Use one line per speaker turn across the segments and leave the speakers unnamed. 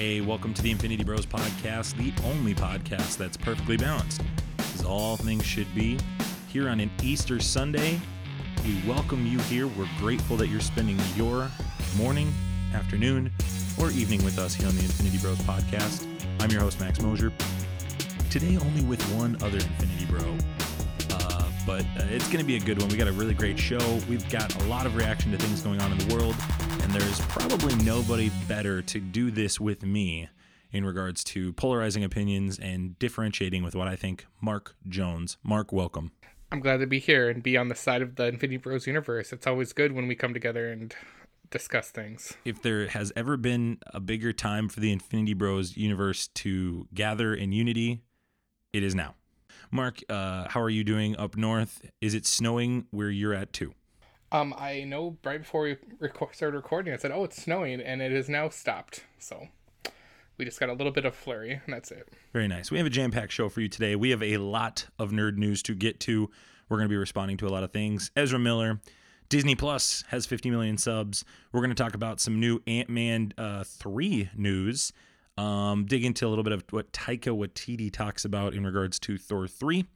Hey, welcome to the Infinity Bros podcast, the only podcast that's perfectly balanced, as all things should be. Here on an Easter Sunday, we welcome you here. We're grateful that you're spending your morning, afternoon, or evening with us here on the Infinity Bros podcast. I'm your host, Max Mosier. Today, only with one other Infinity Bro, uh, but uh, it's going to be a good one. We got a really great show. We've got a lot of reaction to things going on in the world, and there's probably nobody better to do this with me in regards to polarizing opinions and differentiating with what I think Mark Jones. Mark, welcome.
I'm glad to be here and be on the side of the Infinity Bros universe. It's always good when we come together and discuss things.
If there has ever been a bigger time for the Infinity Bros universe to gather in unity, it is now. Mark, uh, how are you doing up north? Is it snowing where you're at too?
Um, I know right before we record, started recording, I said, "Oh, it's snowing," and it has now stopped. So we just got a little bit of flurry, and that's it.
Very nice. We have a jam packed show for you today. We have a lot of nerd news to get to. We're going to be responding to a lot of things. Ezra Miller, Disney Plus has 50 million subs. We're going to talk about some new Ant Man uh, 3 news. Um, dig into a little bit of what Taika Waititi talks about in regards to Thor 3.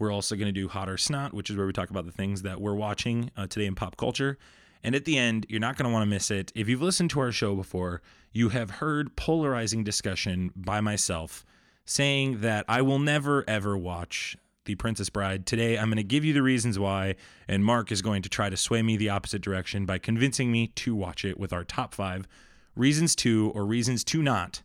We're also going to do Hot or Snot, which is where we talk about the things that we're watching uh, today in pop culture. And at the end, you're not going to want to miss it. If you've listened to our show before, you have heard polarizing discussion by myself saying that I will never, ever watch The Princess Bride. Today, I'm going to give you the reasons why, and Mark is going to try to sway me the opposite direction by convincing me to watch it with our top five reasons to or reasons to not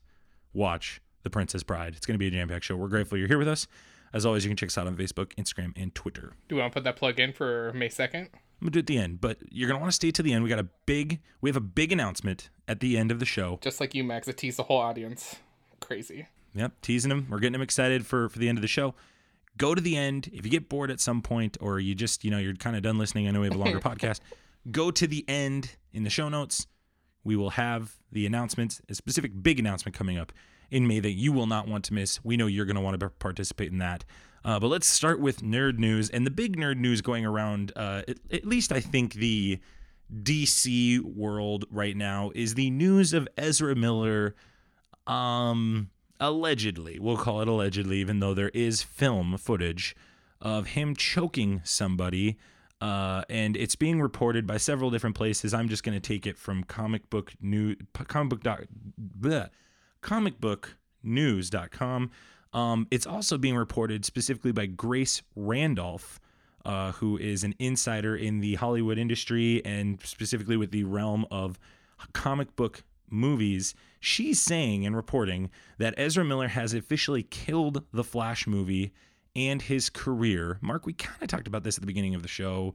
watch The Princess Bride. It's going to be a jam packed show. We're grateful you're here with us. As always, you can check us out on Facebook, Instagram, and Twitter.
Do we want to put that plug in for May 2nd?
I'm gonna do it at the end, but you're gonna want to stay to the end. We got a big, we have a big announcement at the end of the show.
Just like you, Max, it teased the whole audience. Crazy.
Yep, teasing them. We're getting them excited for for the end of the show. Go to the end. If you get bored at some point, or you just, you know, you're kind of done listening. I know we have a longer podcast. Go to the end in the show notes. We will have the announcement, a specific big announcement coming up in May that you will not want to miss. We know you're going to want to participate in that. Uh, but let's start with nerd news. And the big nerd news going around, uh, at, at least I think the DC world right now, is the news of Ezra Miller. Um, allegedly, we'll call it allegedly, even though there is film footage of him choking somebody. Uh, and it's being reported by several different places. I'm just going to take it from comic book new comic book doc, bleh, comicbooknews.com. Um, it's also being reported specifically by Grace Randolph, uh, who is an insider in the Hollywood industry and specifically with the realm of comic book movies. She's saying and reporting that Ezra Miller has officially killed the Flash movie and his career. Mark, we kind of talked about this at the beginning of the show,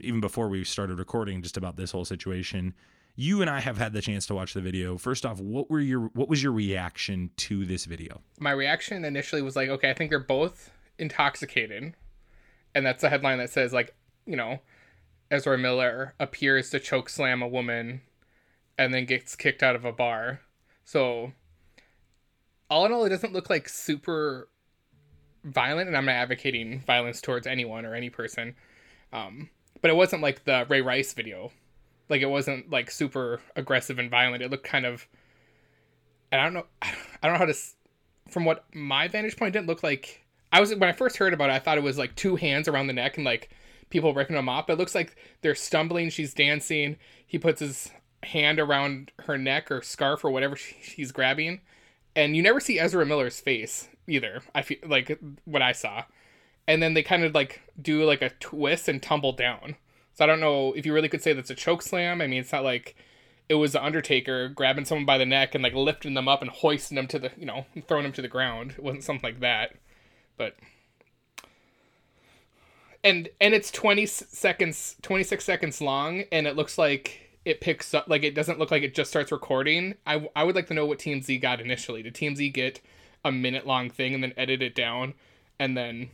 even before we started recording, just about this whole situation you and I have had the chance to watch the video. First off, what were your what was your reaction to this video?
My reaction initially was like, okay, I think they're both intoxicated. And that's a headline that says like, you know, Ezra Miller appears to choke slam a woman and then gets kicked out of a bar. So all in all it doesn't look like super violent and I'm not advocating violence towards anyone or any person. Um, but it wasn't like the Ray Rice video like it wasn't like super aggressive and violent. It looked kind of I don't know I don't know how to from what my vantage point didn't look like I was when I first heard about it I thought it was like two hands around the neck and like people ripping them off. But it looks like they're stumbling, she's dancing. He puts his hand around her neck or scarf or whatever she's grabbing. And you never see Ezra Miller's face either. I feel like what I saw. And then they kind of like do like a twist and tumble down. So I don't know if you really could say that's a choke slam. I mean, it's not like it was the Undertaker grabbing someone by the neck and like lifting them up and hoisting them to the, you know, throwing them to the ground. It wasn't something like that. But and and it's 20 seconds 26 seconds long and it looks like it picks up like it doesn't look like it just starts recording. I I would like to know what TMZ got initially. Did TMZ get a minute long thing and then edit it down and then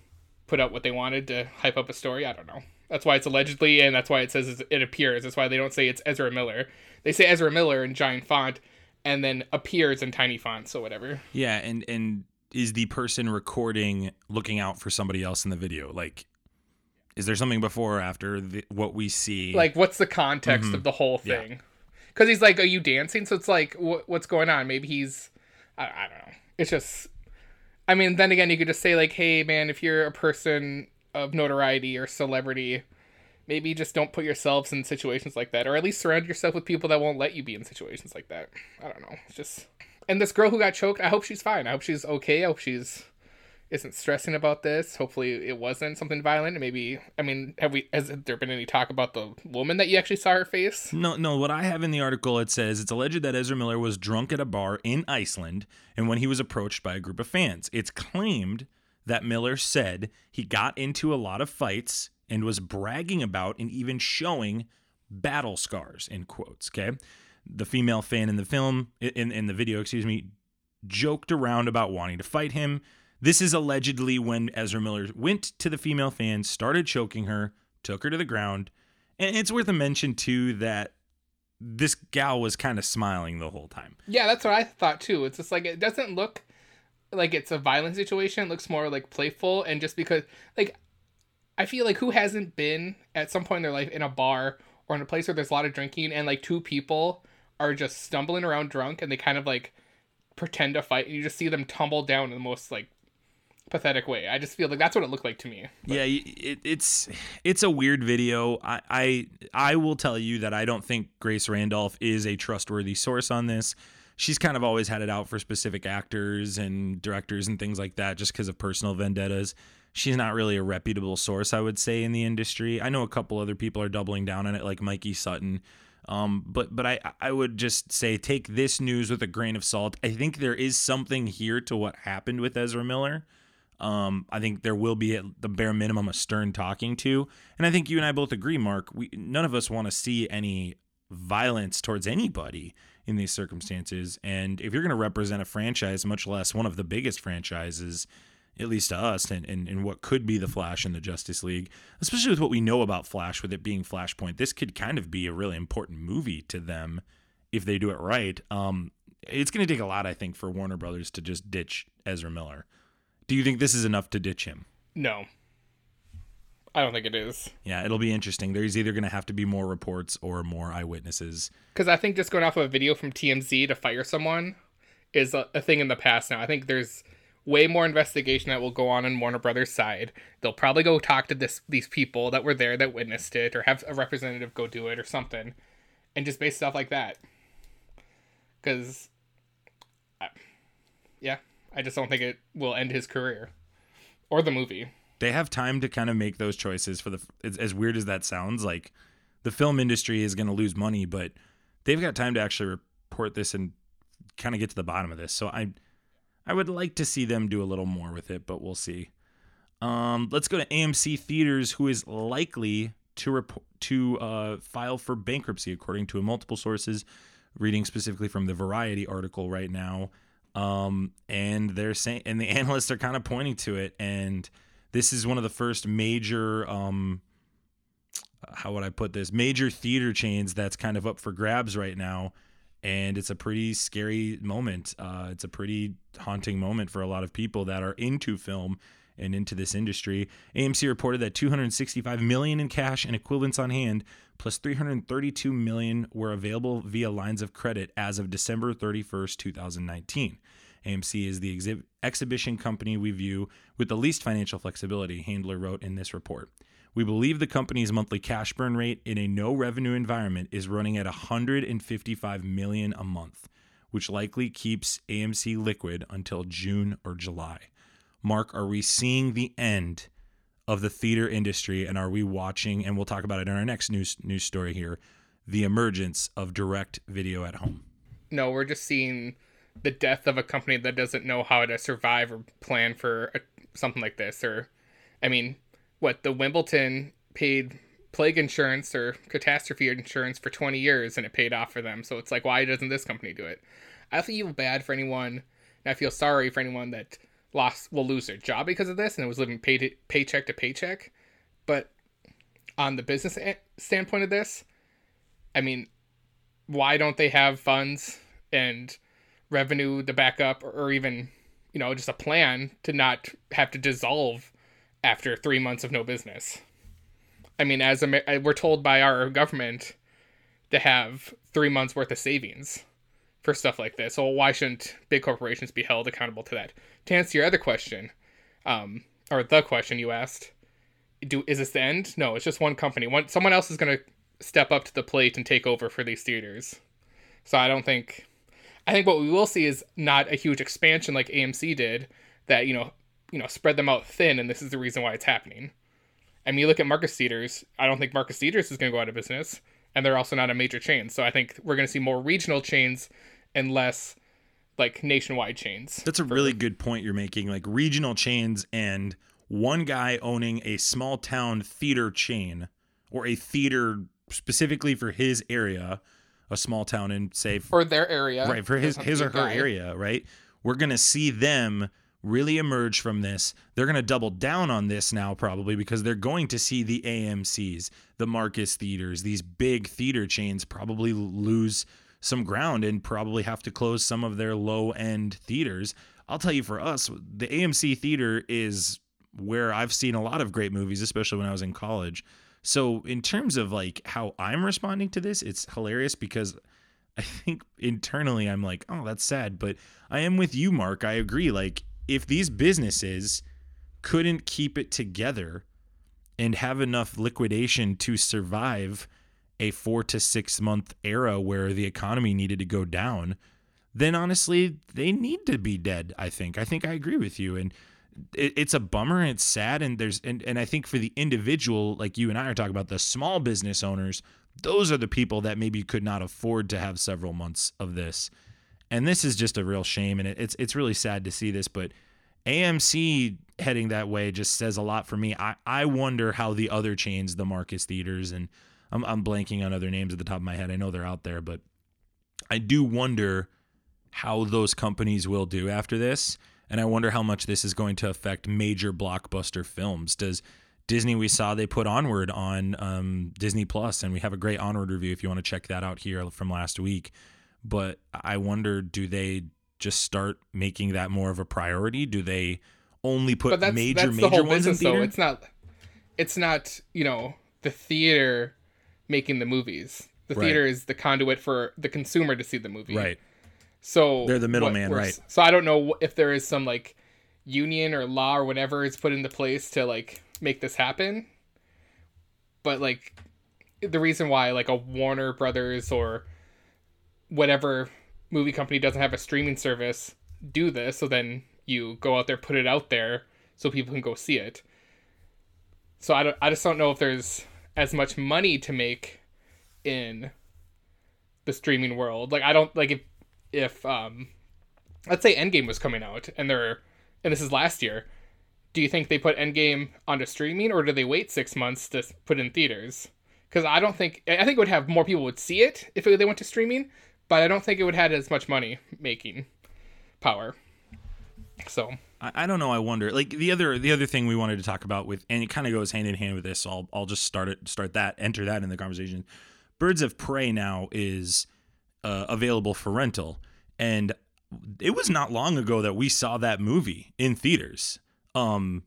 put out what they wanted to hype up a story? I don't know. That's why it's allegedly, and that's why it says it appears. That's why they don't say it's Ezra Miller. They say Ezra Miller in giant font, and then appears in tiny font, so whatever.
Yeah, and and is the person recording looking out for somebody else in the video? Like, is there something before or after the, what we see?
Like, what's the context mm-hmm. of the whole thing? because he's like, "Are you dancing?" So it's like, wh- what's going on? Maybe he's, I, I don't know. It's just, I mean, then again, you could just say like, "Hey, man, if you're a person of notoriety or celebrity." Maybe just don't put yourselves in situations like that, or at least surround yourself with people that won't let you be in situations like that. I don't know. It's just, and this girl who got choked, I hope she's fine. I hope she's okay. I hope she's isn't stressing about this. Hopefully, it wasn't something violent. Maybe I mean, have we? Has there been any talk about the woman that you actually saw her face?
No, no. What I have in the article it says it's alleged that Ezra Miller was drunk at a bar in Iceland, and when he was approached by a group of fans, it's claimed that Miller said he got into a lot of fights and was bragging about and even showing battle scars in quotes. Okay, the female fan in the film in in the video, excuse me, joked around about wanting to fight him. This is allegedly when Ezra Miller went to the female fan, started choking her, took her to the ground. And it's worth a mention too that this gal was kind of smiling the whole time.
Yeah, that's what I thought too. It's just like it doesn't look like it's a violent situation. It looks more like playful and just because like I feel like who hasn't been at some point in their life in a bar or in a place where there's a lot of drinking and like two people are just stumbling around drunk and they kind of like pretend to fight and you just see them tumble down in the most like pathetic way. I just feel like that's what it looked like to me.
But. Yeah, it, it's it's a weird video. I, I I will tell you that I don't think Grace Randolph is a trustworthy source on this. She's kind of always had it out for specific actors and directors and things like that, just because of personal vendettas. She's not really a reputable source, I would say, in the industry. I know a couple other people are doubling down on it, like Mikey Sutton. Um, but but I I would just say take this news with a grain of salt. I think there is something here to what happened with Ezra Miller. Um, I think there will be at the bare minimum a stern talking to, and I think you and I both agree, Mark. We none of us want to see any violence towards anybody in these circumstances. And if you're going to represent a franchise, much less one of the biggest franchises, at least to us, and, and, and what could be the Flash in the Justice League, especially with what we know about Flash, with it being Flashpoint, this could kind of be a really important movie to them if they do it right. Um, it's going to take a lot, I think, for Warner Brothers to just ditch Ezra Miller. Do you think this is enough to ditch him?
No. I don't think it is.
Yeah, it'll be interesting. There's either going to have to be more reports or more eyewitnesses.
Because I think just going off of a video from TMZ to fire someone is a, a, thing in the past now. I think there's way more investigation that will go on on Warner Brothers' side. They'll probably go talk to this these people that were there that witnessed it, or have a representative go do it, or something, and just base stuff like that. Because, yeah, I just don't think it will end his career or the movie.
They have time to kind of make those choices for the as weird as that sounds like the film industry is going to lose money, but they've got time to actually report this and kind of get to the bottom of this. So I I would like to see them do a little more with it, but we'll see. Um, let's go to AMC Theaters, who is likely to rep- to uh, file for bankruptcy, according to multiple sources. Reading specifically from the Variety article right now, um, and they're saying, and the analysts are kind of pointing to it. And this is one of the first major, um, how would I put this, major theater chains that's kind of up for grabs right now. And it's a pretty scary moment. Uh, it's a pretty haunting moment for a lot of people that are into film and into this industry. AMC reported that 265 million in cash and equivalents on hand, plus 332 million were available via lines of credit as of December 31st, 2019. AMC is the exhi- exhibition company we view with the least financial flexibility, Handler wrote in this report. We believe the company's monthly cash burn rate in a no revenue environment is running at 155 million a month, which likely keeps AMC liquid until June or July. Mark, are we seeing the end of the theater industry and are we watching and we'll talk about it in our next news news story here, the emergence of direct video at home?
No, we're just seeing the death of a company that doesn't know how to survive or plan for a, something like this or I mean, what the Wimbledon paid plague insurance or catastrophe insurance for 20 years and it paid off for them. So it's like, why doesn't this company do it? I feel bad for anyone, and I feel sorry for anyone that lost will lose their job because of this and it was living pay to, paycheck to paycheck. But on the business standpoint of this, I mean, why don't they have funds and revenue the back up or even, you know, just a plan to not have to dissolve after three months of no business. I mean, as a, we're told by our government to have three months worth of savings for stuff like this. So why shouldn't big corporations be held accountable to that? To answer your other question, um, or the question you asked, do is this the end? No, it's just one company. One someone else is gonna step up to the plate and take over for these theaters. So I don't think. I think what we will see is not a huge expansion like AMC did, that you know, you know, spread them out thin, and this is the reason why it's happening. I mean, you look at Marcus Theaters. I don't think Marcus Theaters is going to go out of business, and they're also not a major chain. So I think we're going to see more regional chains and less like nationwide chains.
That's a really good point you're making. Like regional chains and one guy owning a small town theater chain or a theater specifically for his area, a small town in say
for their area,
right? For his his or her guy. area, right? We're gonna see them really emerge from this. They're to double down on this now, probably because they're going to see the AMC's, the Marcus theaters, these big theater chains probably lose some ground and probably have to close some of their low end theaters. I'll tell you for us, the AMC theater is where I've seen a lot of great movies, especially when I was in college. So, in terms of like how I'm responding to this, it's hilarious because I think internally I'm like, oh, that's sad. But I am with you, Mark. I agree. Like, if these businesses couldn't keep it together and have enough liquidation to survive a four to six month era where the economy needed to go down, then honestly, they need to be dead. I think. I think I agree with you. And it, it's a bummer and it's sad. And there's and, and I think for the individual, like you and I are talking about, the small business owners, those are the people that maybe could not afford to have several months of this and this is just a real shame, and it, it's it's really sad to see this. But AMC heading that way just says a lot for me. I I wonder how the other chains, the Marcus theaters, and I'm I'm blanking on other names at the top of my head. I know they're out there, but I do wonder how those companies will do after this. And I wonder how much this is going to affect major blockbuster films. Does Disney, we saw they put Onward on um, Disney Plus, and we have a great Onward review if you want to check that out here from last week but I wonder do they just start making that more of a priority? Do they only put that's, major that's major ones business, in theater? Though.
It's not it's not, you know, the theater making the movies. The right. theater is the conduit for the consumer to see the movie.
Right.
So
they're the middleman, right?
So I don't know if there is some like union or law or whatever is put into place to like make this happen. But like the reason why like a Warner Brothers or whatever movie company doesn't have a streaming service do this so then you go out there put it out there so people can go see it so i, don't, I just don't know if there's as much money to make in the streaming world like i don't like if if um let's say endgame was coming out and they're and this is last year do you think they put endgame onto streaming or do they wait six months to put in theaters because i don't think i think it would have more people would see it if they went to streaming but I don't think it would have as much money making power. So
I, I don't know. I wonder. Like the other the other thing we wanted to talk about with, and it kind of goes hand in hand with this. So I'll I'll just start it start that enter that in the conversation. Birds of Prey now is uh, available for rental, and it was not long ago that we saw that movie in theaters. Um,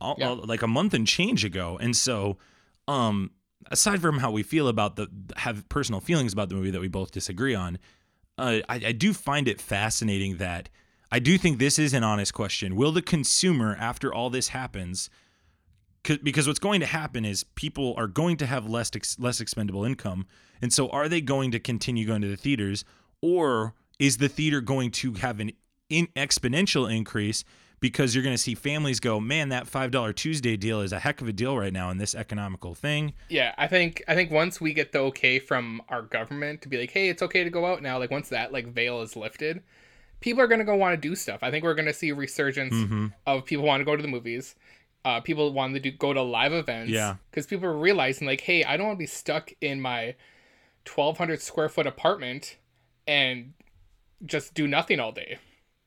all, yeah. all, like a month and change ago, and so um aside from how we feel about the have personal feelings about the movie that we both disagree on, uh, I, I do find it fascinating that I do think this is an honest question. Will the consumer, after all this happens, because what's going to happen is people are going to have less less expendable income, and so are they going to continue going to the theaters, or is the theater going to have an in exponential increase because you're going to see families go, man, that five dollar Tuesday deal is a heck of a deal right now in this economical thing.
Yeah, I think I think once we get the okay from our government to be like, hey, it's okay to go out now. Like once that like veil is lifted, people are going to go want to do stuff. I think we're going to see a resurgence mm-hmm. of people want to go to the movies. Uh, people want to do, go to live events.
Yeah,
because people are realizing like, hey, I don't want to be stuck in my 1,200 square foot apartment and just do nothing all day.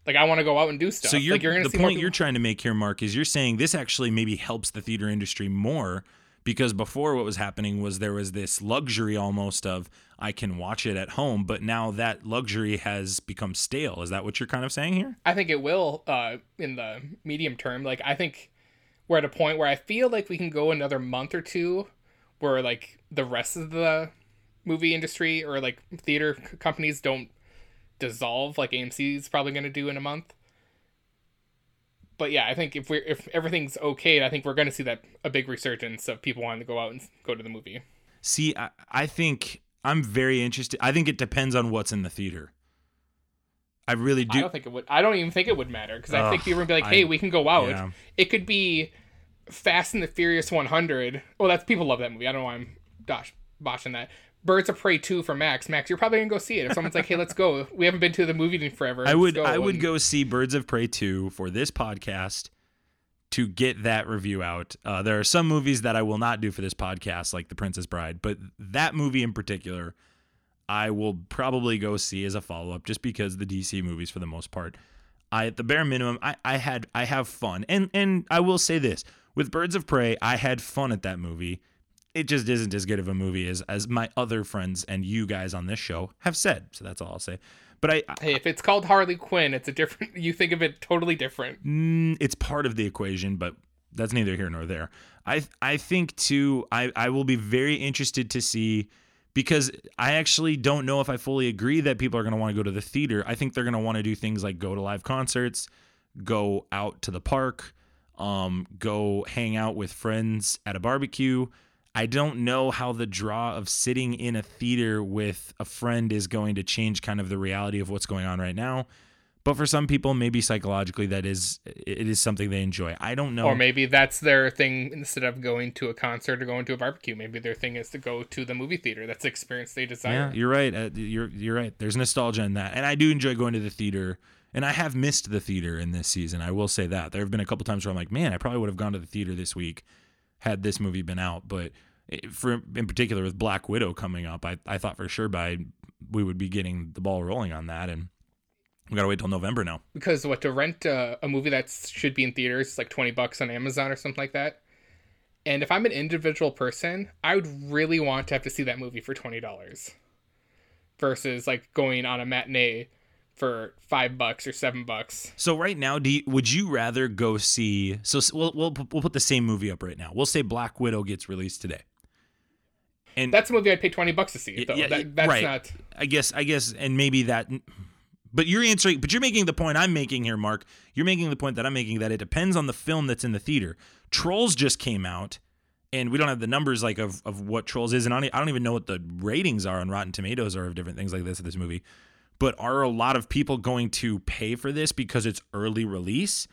Like I want to go out and do stuff.
So
you're, like,
you're the point you're trying to make here, Mark, is you're saying this actually maybe helps the theater industry more because before what was happening was there was this luxury almost of I can watch it at home, but now that luxury has become stale. Is that what you're kind of saying here?
I think it will uh, in the medium term. Like I think we're at a point where I feel like we can go another month or two where like the rest of the movie industry or like theater companies don't dissolve like AMC is probably going to do in a month. But yeah, I think if we are if everything's okay, I think we're going to see that a big resurgence of people wanting to go out and go to the movie.
See, I, I think I'm very interested. I think it depends on what's in the theater. I really do.
I don't think it would. I don't even think it would matter because I think people would be like, "Hey,
I-
we can go out."
yeah.
It could be Fast and the Furious 100. Well, that's people love that movie. I don't know why I'm gosh botching that. Birds of Prey 2 for Max. Max, you're probably gonna go see it. If someone's like, "Hey, let's go," we haven't been to the movie in forever.
I would
go,"
I would
and-
go see Birds of Prey 2 for this podcast to get that review out. Uh, there are some movies that I will not do for this podcast, like The Princess Bride, but that movie in particular, I will probably go see as a follow up, just because the DC movies, for the most part, I at the bare minimum, I, I had I have fun, and and I will say this with Birds of Prey, I had fun at that movie. It just isn't as good of a movie as as my other friends and you guys on this show have said. So that's all I'll say. But I,
Hey, if it's called Harley Quinn, it's a different. You think of it totally different.
Mm, it's part of the equation, but that's neither here nor there. I I think too. I I will be very interested to see because I actually don't know if I fully agree that people are going to want to go to the theater. I think they're going to want to do things like go to live concerts, go out to the park, um, go hang out with friends at a barbecue. I don't know how the draw of sitting in a theater with a friend is going to change kind of the reality of what's going on right now. But for some people, maybe psychologically, that is it is something they enjoy. I don't know.
Or maybe that's their thing instead of going to a concert or going to a barbecue. Maybe their thing is to go to the movie theater. That's the experience they
yeah,
desire.
you're right. Uh, you're you're right. There's nostalgia in that, and I do enjoy going to the theater. And I have missed the theater in this season. I will say that there have been a couple times where I'm like, man, I probably would have gone to the theater this week had this movie been out. But for in particular with Black Widow coming up, I I thought for sure by we would be getting the ball rolling on that, and we gotta wait till November now.
because what to rent a, a movie that should be in theaters like 20 bucks on amazon or something like that and if i'm an individual person i would really want to have to see that movie for $20 versus like going on a matinee for five bucks or seven bucks
So right now, do you, would you rather go see? So we'll, we'll we'll put the same movie up right now. We'll say Black Widow gets released today. And
that's a movie i'd pay 20 bucks to see though
yeah,
that, that's
right.
not
I guess I guess and maybe that but you're answering but you're making the point I'm making here Mark. You're making the point that I'm making that it depends on the film that's in the theater. Trolls just came out and we don't have the numbers like of, of what Trolls is and I don't, I don't even know what the ratings are on Rotten Tomatoes or of different things like this of this movie. But are a lot of people going to pay for this because it's early release?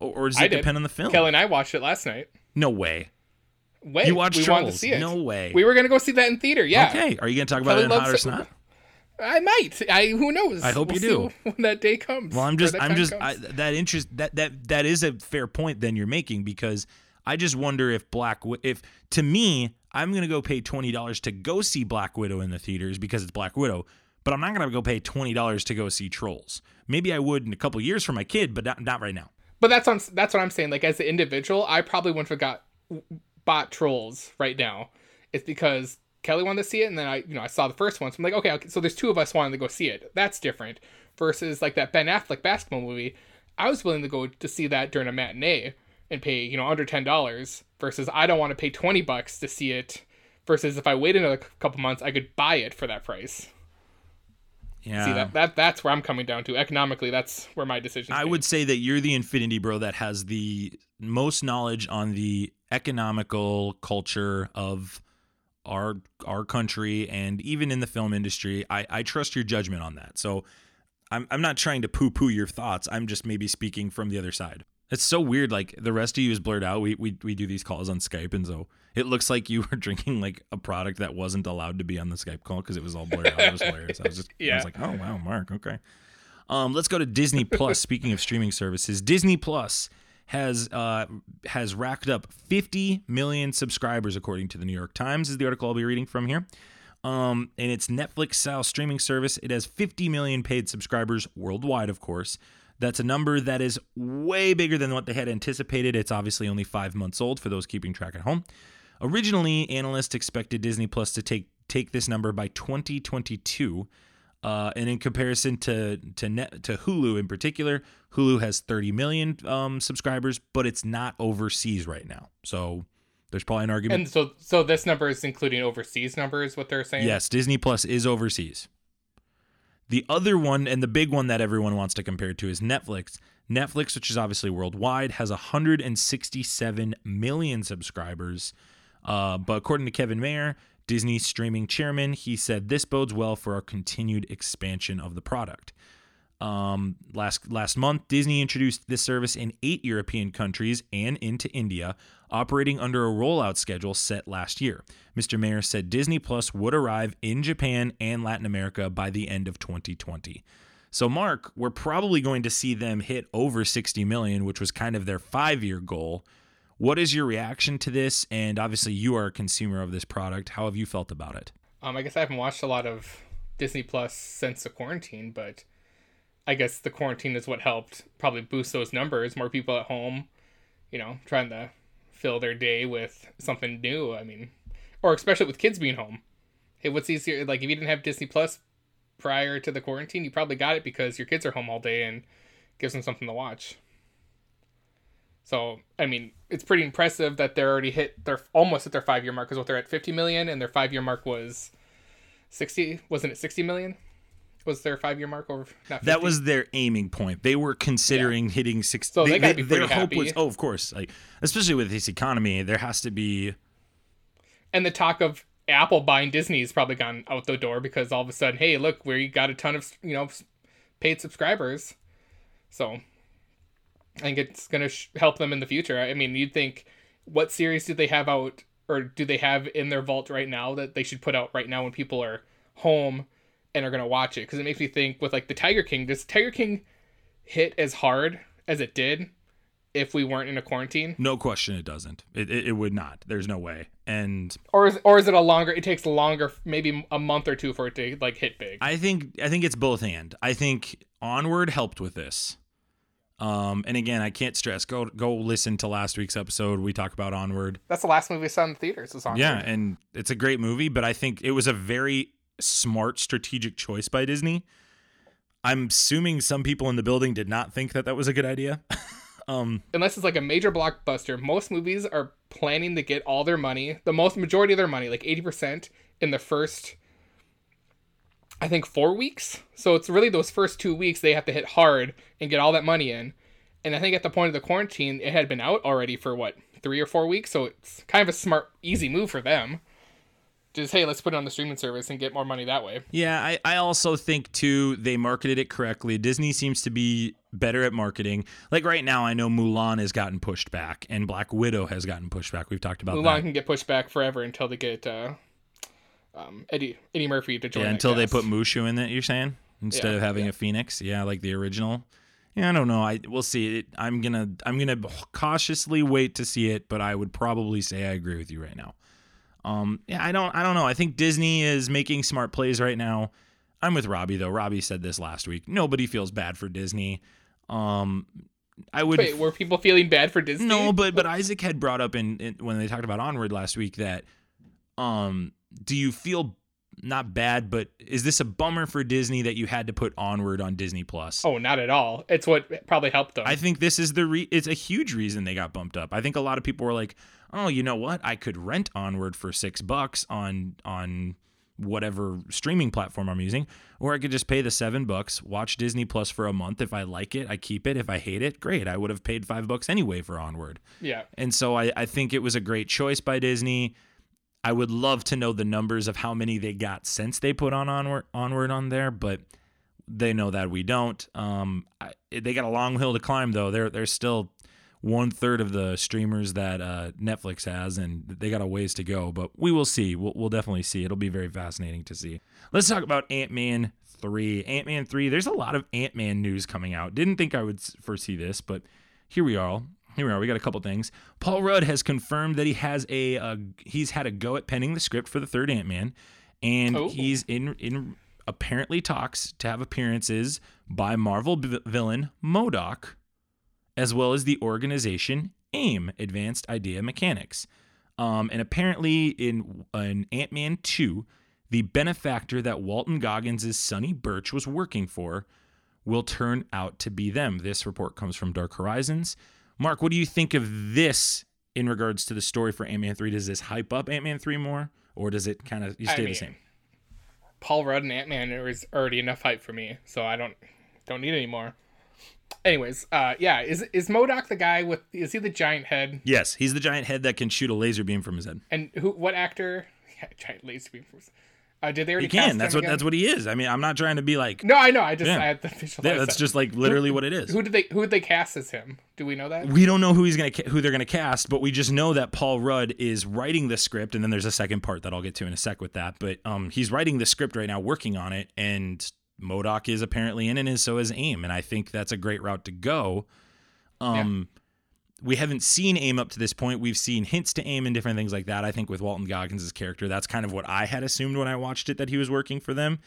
Or, or does it depend on the film?
kelly and i watched it last night
No way.
Wait,
You watched
we
Trolls?
wanted to see it
No way.
we were gonna go see that in theater yeah
Okay. Are you going to talk about
Kelly
it in hot or
it.
snot?
I might i who knows
I hope you
We'll
do.
see when that day comes
Well, I'm just, I'm just. I, that interest that that that is a fair point. Then you're making because I just wonder if Black if to me I'm gonna go pay twenty dollars to go see Black Widow in the theaters because it's Black Widow, but I'm not gonna go pay twenty dollars to go see Trolls. Maybe I would in a couple years for my kid, but not, not right now.
But that's on, that's what I'm saying. Like as an individual, I probably wouldn't have got bought trolls right now. It's because Kelly wanted to see it, and then I, you know, I saw the first one, so I'm like, okay, okay, so there's two of us wanting to go see it. That's different. Versus like that Ben Affleck basketball movie, I was willing to go to see that during a matinee and pay, you know, under ten dollars. Versus I don't want to pay twenty bucks to see it. Versus if I wait another couple months, I could buy it for that price.
Yeah,
See that that that's where I'm coming down to economically. That's where my decision.
I would say that you're the Infinity Bro that has the most knowledge on the economical culture of our our country and even in the film industry. I, I trust your judgment on that. So I'm I'm not trying to poo poo your thoughts. I'm just maybe speaking from the other side. It's so weird. Like the rest of you is blurred out. We we we do these calls on Skype, and so it looks like you were drinking like a product that wasn't allowed to be on the Skype call because it was all blurred out. It was hilarious. I was just I was like, oh wow, Mark, okay. Um, let's go to Disney Plus. Speaking of streaming services, Disney Plus has uh, has racked up 50 million subscribers, according to the New York Times. Is the article I'll be reading from here. Um, and its Netflix style streaming service. It has 50 million paid subscribers worldwide, of course. That's a number that is way bigger than what they had anticipated. It's obviously only five months old for those keeping track at home. Originally, analysts expected Disney Plus to take take this number by 2022. Uh, and in comparison to to net, to Hulu in particular, Hulu has 30 million um, subscribers, but it's not overseas right now. So there's probably an argument.
And so, so this number is including overseas numbers. What they're saying.
Yes, Disney Plus is overseas. The other one and the big one that everyone wants to compare to is Netflix. Netflix, which is obviously worldwide, has 167 million subscribers. Uh, but according to Kevin Mayer, Disney's streaming chairman, he said this bodes well for our continued expansion of the product. Um, last last month, Disney introduced this service in eight European countries and into India, operating under a rollout schedule set last year. Mr. Mayer said Disney Plus would arrive in Japan and Latin America by the end of 2020. So, Mark, we're probably going to see them hit over 60 million, which was kind of their five year goal. What is your reaction to this? And obviously, you are a consumer of this product. How have you felt about it?
Um, I guess I haven't watched a lot of Disney Plus since the quarantine, but I guess the quarantine is what helped probably boost those numbers. More people at home, you know, trying to fill their day with something new. I mean, or especially with kids being home. Hey, what's easier? Like, if you didn't have Disney Plus prior to the quarantine, you probably got it because your kids are home all day and gives them something to watch. So, I mean, it's pretty impressive that they're already hit. They're almost at their five year mark because what they're at 50 million, and their five year mark was 60. Wasn't it 60 million? Was their five year mark over
that was their aiming point. They were considering yeah. hitting six
so they, they gotta their
happy.
hope was
oh of course like especially with this economy there has to be
and the talk of apple buying disney has probably gone out the door because all of a sudden hey look we got a ton of you know paid subscribers. So i think it's going to sh- help them in the future. I mean you'd think what series do they have out or do they have in their vault right now that they should put out right now when people are home and are gonna watch it because it makes me think with like the Tiger King. Does Tiger King hit as hard as it did if we weren't in a quarantine?
No question, it doesn't. It, it, it would not. There's no way. And
or is or is it a longer? It takes longer, maybe a month or two for it to like hit big.
I think I think it's both and. I think Onward helped with this. Um, and again, I can't stress. Go go listen to last week's episode. We talk about Onward.
That's the last movie I saw in the theaters. Was Onward.
Yeah, and it's a great movie, but I think it was a very smart strategic choice by Disney. I'm assuming some people in the building did not think that that was a good idea. um,
Unless it's like a major blockbuster, most movies are planning to get all their money, the most majority of their money, like 80% in the first I think 4 weeks. So it's really those first 2 weeks they have to hit hard and get all that money in. And I think at the point of the quarantine, it had been out already for what, 3 or 4 weeks, so it's kind of a smart easy move for them just hey let's put it on the streaming service and get more money that way
yeah i, I also think too they marketed it correctly disney seems to be better at marketing like right now i know mulan has gotten pushed back and black widow has gotten pushed back we've talked about
mulan
that.
can get pushed back forever until they get uh, um, eddie eddie murphy to join
yeah until they put mushu in it you're saying instead yeah, of having yeah. a phoenix yeah like the original yeah, I don't know. I we'll see. It, I'm gonna I'm gonna cautiously wait to see it, but I would probably say I agree with you right now. Um, yeah, I don't, I don't know. I think Disney is making smart plays right now. I'm with Robbie though. Robbie said this last week. Nobody feels bad for Disney. Um, I would.
Wait, were people feeling bad for Disney?
No, but but Isaac had brought up in, in when they talked about Onward last week that, um, do you feel not bad, but is this a bummer for Disney that you had to put Onward on Disney Plus?
Oh, not at all. It's what probably helped them.
I think this is the re- it's a huge reason they got bumped up. I think a lot of people were like, "Oh, you know what? I could rent Onward for 6 bucks on on whatever streaming platform I'm using, or I could just pay the 7 bucks, watch Disney Plus for a month. If I like it, I keep it. If I hate it, great. I would have paid 5 bucks anyway for Onward."
Yeah.
And so I I think it was a great choice by Disney. I would love to know the numbers of how many they got since they put on onward, onward on there, but they know that we don't. Um, I, they got a long hill to climb though. They're they're still one third of the streamers that uh, Netflix has, and they got a ways to go. But we will see. We'll, we'll definitely see. It'll be very fascinating to see. Let's talk about Ant Man three. Ant Man three. There's a lot of Ant Man news coming out. Didn't think I would foresee this, but here we are here we are. We got a couple things. Paul Rudd has confirmed that he has a uh, he's had a go at penning the script for the third Ant Man, and oh. he's in in apparently talks to have appearances by Marvel villain MODOK, as well as the organization AIM, Advanced Idea Mechanics. Um, and apparently in in Ant Man two, the benefactor that Walton Goggins' Sonny Birch was working for will turn out to be them. This report comes from Dark Horizons. Mark, what do you think of this in regards to the story for Ant Man three? Does this hype up Ant Man three more, or does it kind of you
I
stay
mean,
the same?
Paul Rudd and Ant Man is already enough hype for me, so I don't don't need any more. Anyways, uh, yeah, is is MODOK the guy with? Is he the giant head?
Yes, he's the giant head that can shoot a laser beam from his head.
And who? What actor? Yeah, giant laser beam. From, uh, did they already?
He can. That's what
again?
that's what he is. I mean, I'm not trying to be like.
No, I know. I just
Yeah.
I had to visualize
Yeah, that's
that.
just like literally what it is.
Who did they? Who did they cast as him? Do we know that?
we don't know who he's gonna who they're gonna cast, but we just know that Paul Rudd is writing the script, and then there's a second part that I'll get to in a sec with that. But um, he's writing the script right now, working on it, and MODOK is apparently in and is so is AIM, and I think that's a great route to go. Um, we haven't seen AIM up to this point. We've seen hints to AIM and different things like that. I think with Walton Goggins' character, that's kind of what I had assumed when I watched it that he was working for them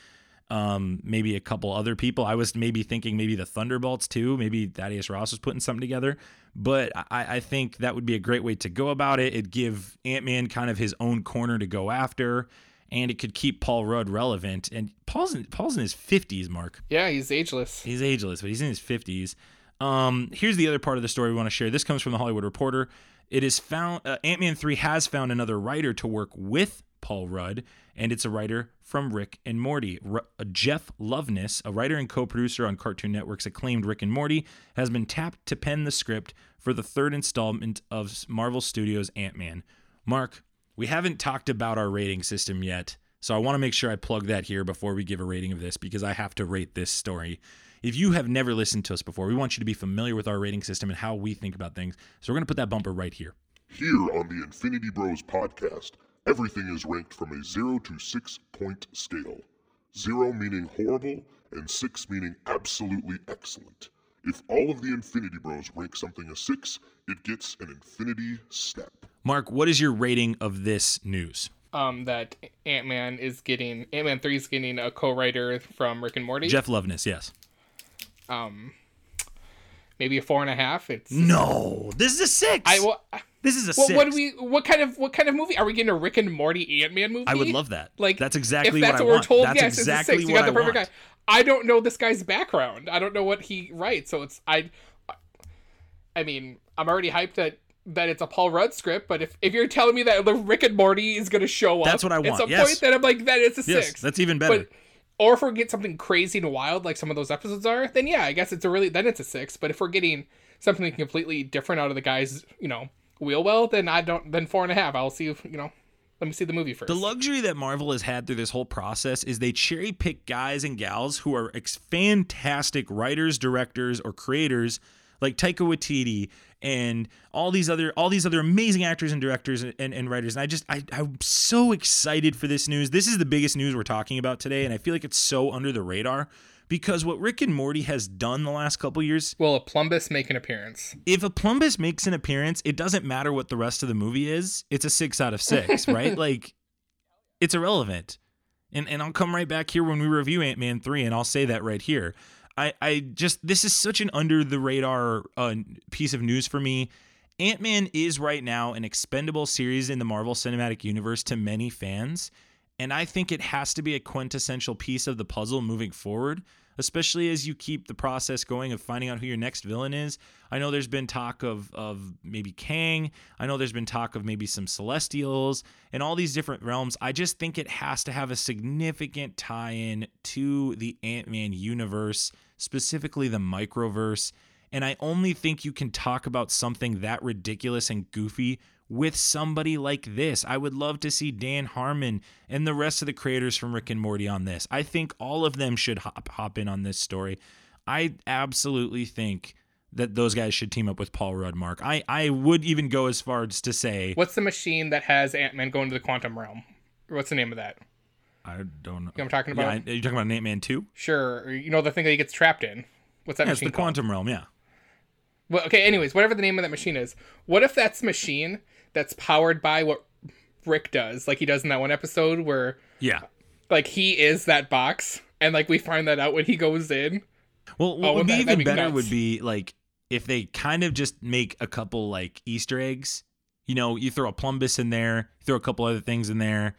um, maybe a couple other people. I was maybe thinking maybe the Thunderbolts too. Maybe Thaddeus Ross was putting something together. But I, I think that would be a great way to go about it. It'd give Ant Man kind of his own corner to go after, and it could keep Paul Rudd relevant. And Paul's in, Paul's in his fifties, Mark.
Yeah, he's ageless.
He's ageless, but he's in his 50s. Um, here's the other part of the story we want to share. This comes from the Hollywood Reporter. It is found uh, Ant Man 3 has found another writer to work with Paul Rudd, and it's a writer from Rick and Morty. R- uh, Jeff Loveness, a writer and co producer on Cartoon Network's acclaimed Rick and Morty, has been tapped to pen the script for the third installment of Marvel Studios' Ant Man. Mark, we haven't talked about our rating system yet. So I want to make sure I plug that here before we give a rating of this because I have to rate this story. If you have never listened to us before, we want you to be familiar with our rating system and how we think about things. So we're going to put that bumper right here.
Here on the Infinity Bros podcast, everything is ranked from a 0 to 6 point scale. 0 meaning horrible, and 6 meaning absolutely excellent. If all of the Infinity Bros rank something a 6, it gets an Infinity Step.
Mark, what is your rating of this news?
Um, that Ant Man is getting Ant Man three is getting a co-writer from Rick and Morty.
Jeff Loveness, yes.
Um, maybe a four and a half. It's
No, this is a six.
I well,
this is a
well
six.
what do we? What kind of what kind of movie are we getting? A Rick and Morty Ant Man movie?
I would love that.
Like
that's exactly
if that's
what I
what, we're
want.
told.
That's
yes,
exactly
it's a six. You
what
got the
I
perfect
want.
guy. I don't know this guy's background. I don't know what he writes. So it's I. I mean, I'm already hyped that that it's a Paul Rudd script. But if if you're telling me that the Rick and Morty is going to show up,
That's what I want.
At some
yes.
point, then I'm like, that is a
Yes,
six.
that's even better.
But or if we're getting something crazy and wild like some of those episodes are, then yeah, I guess it's a really then it's a six. But if we're getting something completely different out of the guy's, you know, wheel well, then I don't then four and a half. I'll see if you know. Let me see the movie first.
The luxury that Marvel has had through this whole process is they cherry pick guys and gals who are ex- fantastic writers, directors, or creators like Taika Waititi and all these other all these other amazing actors and directors and, and, and writers. And I just I, I'm so excited for this news. This is the biggest news we're talking about today, and I feel like it's so under the radar because what Rick and Morty has done the last couple years
Will a Plumbus make an appearance?
if a Plumbus makes an appearance, it doesn't matter what the rest of the movie is. It's a six out of six, right? Like, it's irrelevant. And and I'll come right back here when we review Ant Man three, and I'll say that right here. I I just this is such an under the radar uh, piece of news for me. Ant Man is right now an expendable series in the Marvel Cinematic Universe to many fans. And I think it has to be a quintessential piece of the puzzle moving forward, especially as you keep the process going of finding out who your next villain is. I know there's been talk of of maybe Kang. I know there's been talk of maybe some Celestials and all these different realms. I just think it has to have a significant tie-in to the Ant-Man universe, specifically the microverse. And I only think you can talk about something that ridiculous and goofy with somebody like this. I would love to see Dan Harmon and the rest of the creators from Rick and Morty on this. I think all of them should hop hop in on this story. I absolutely think that those guys should team up with Paul Rudd Mark. I, I would even go as far as to say
What's the machine that has Ant Man going to the quantum realm? What's the name of that?
I don't know.
You know I'm talking
Yeah,
about?
are you talking about Ant Man 2?
Sure. You know the thing that he gets trapped in. What's that
Yeah, it's the
called?
quantum realm, yeah.
Well, okay. Anyways, whatever the name of that machine is, what if that's machine that's powered by what Rick does, like he does in that one episode where,
Yeah.
like, he is that box, and like we find that out when he goes in.
Well, what
Oh,
would be
that-
even
be
better
nuts.
would be like if they kind of just make a couple like Easter eggs. You know, you throw a plumbus in there, throw a couple other things in there,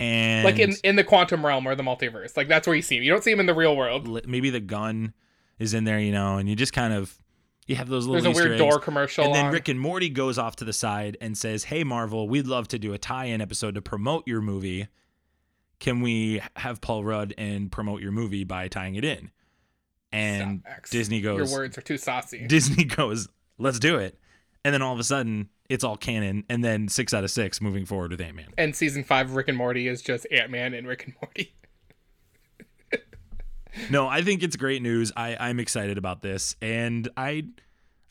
and
like in in the quantum realm or the multiverse. Like that's where you see him. You don't see him in the real world.
maybe the gun is in there, you know, and you just kind of You have those little
There's a
Easter
weird
eggs.
door commercial.
And then
on-
Rick and Morty goes off to the side and says, "Hey Marvel, we'd love to do a tie-in episode to promote your movie. Can we have Paul Rudd and promote your movie by tying it in?" And Disney goes,
Your words are too saucy.
Disney goes, "Let's do it." And then all of a sudden, it's all canon. And then six out of six moving forward with Ant Man.
and season five of Rick and Morty is just Ant Man and Rick and Morty.
No, I think it's great news. I, I'm excited about this, and I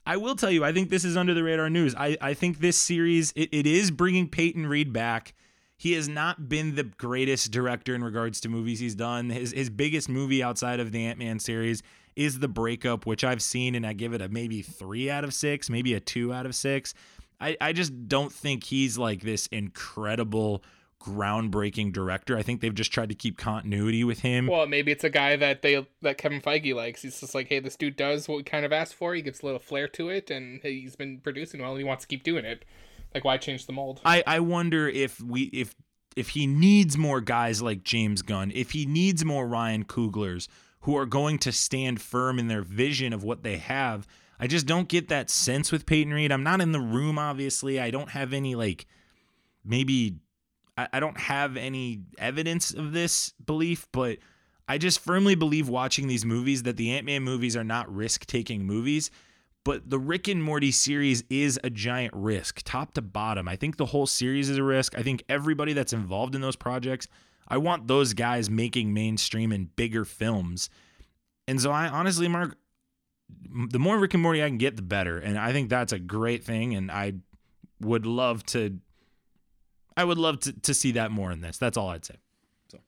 I will tell you, I think this is under the radar news. I, I think this series it, it is bringing Peyton Reed back. He has not been the greatest director in regards to movies he's done. His his biggest movie outside of the Ant Man series is The Breakup, which I've seen, and I give it a maybe three out of six, maybe a two out of six. I, I just don't think he's like this incredible groundbreaking director. I think they've just tried to keep continuity with him.
Well, maybe it's a guy that they that Kevin Feige likes. He's just like, hey, this dude does what we kind of asked for. He gives a little flair to it, and he's been producing well. and He wants to keep doing it. Like, why change the mold?
I, I wonder if we if if he needs more guys like James Gunn, if he needs more Ryan Cooglers who are going to stand firm in their vision of what they have. I just don't get that sense with Peyton Reed. I'm not in the room, obviously. I don't have any like maybe I, I don't have any evidence of this belief, but I just firmly believe watching these movies that the Ant Man movies are not risk taking movies. But the Rick and Morty series is a giant risk, top to bottom. I think the whole series is a risk. I think everybody that's involved in those projects, I want those guys making mainstream and bigger films. And so I honestly, Mark, the more Rick and Morty I can get, the better. And I think that's a great thing. And I would love to, I would love to, to see that more in this. That's all I'd say. So,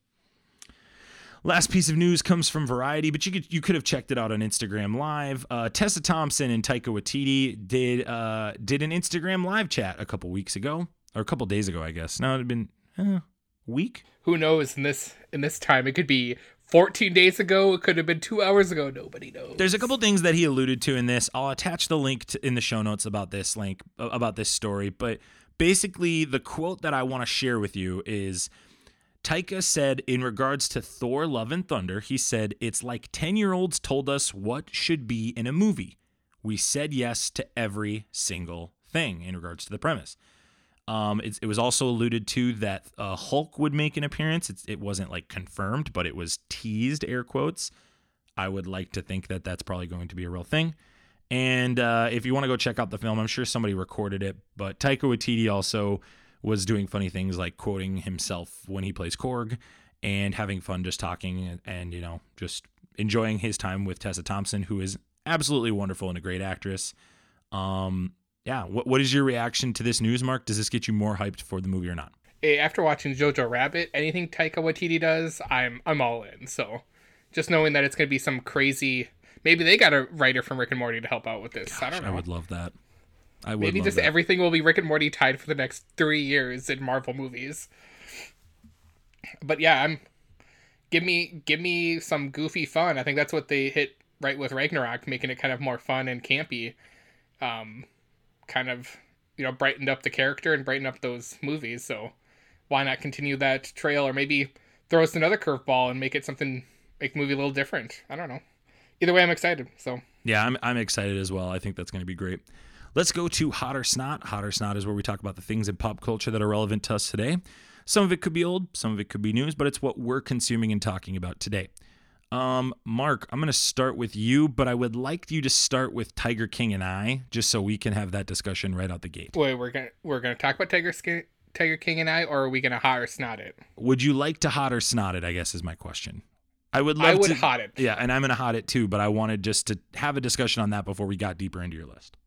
last piece of news comes from Variety, but you could you could have checked it out on Instagram Live. Uh, Tessa Thompson and Taika Waititi did uh, did an Instagram live chat a couple weeks ago, or a couple days ago, I guess. Now it had been uh, week.
Who knows? In this in this time, it could be 14 days ago. It could have been two hours ago. Nobody knows.
There's a couple things that he alluded to in this. I'll attach the link to, in the show notes about this link about this story. But basically, the quote that I want to share with you is Taika said in regards to Thor: Love and Thunder. He said it's like ten year olds told us what should be in a movie. We said yes to every single thing in regards to the premise. Um, it, it was also alluded to that uh, Hulk would make an appearance. It wasn't like confirmed, but it was teased, air quotes. I would like to think that that's probably going to be a real thing. And uh, if you want to go check out the film, I'm sure somebody recorded it. But Taika Waititi also was doing funny things like quoting himself when he plays Korg and having fun just talking and, and you know just enjoying his time with Tessa Thompson, who is absolutely wonderful and a great actress. Um, yeah, what what is your reaction to this news, Mark? Does this get you more hyped for the movie or not?
Eh, After watching Jojo Rabbit, anything Taika Waititi does, I'm I'm all in. So, just knowing that it's gonna be some crazy. Maybe they got a writer from Rick and Morty to help out with this. I don't know.
I would love that. I would
Maybe just
that.
everything will be Rick and Morty tied for the next three years in Marvel movies. But yeah, I'm give me give me some goofy fun. I think that's what they hit right with Ragnarok, making it kind of more fun and campy. Um, kind of you know brightened up the character and brightened up those movies. So why not continue that trail or maybe throw us another curveball and make it something make the movie a little different. I don't know. Either way, I'm excited. So
Yeah, I'm, I'm excited as well. I think that's going to be great. Let's go to Hot or Snot. Hot or Snot is where we talk about the things in pop culture that are relevant to us today. Some of it could be old, some of it could be news, but it's what we're consuming and talking about today. Um, Mark, I'm going to start with you, but I would like you to start with Tiger King and I, just so we can have that discussion right out the gate.
wait, we're gonna we're gonna talk about Tiger Skin. Tiger King and I, or are we gonna hot or snot it?
Would you like to hot or snot it? I guess is my question. I would love
I would
to,
hot it.
Yeah, and I'm going to hot it too, but I wanted just to have a discussion on that before we got deeper into your list.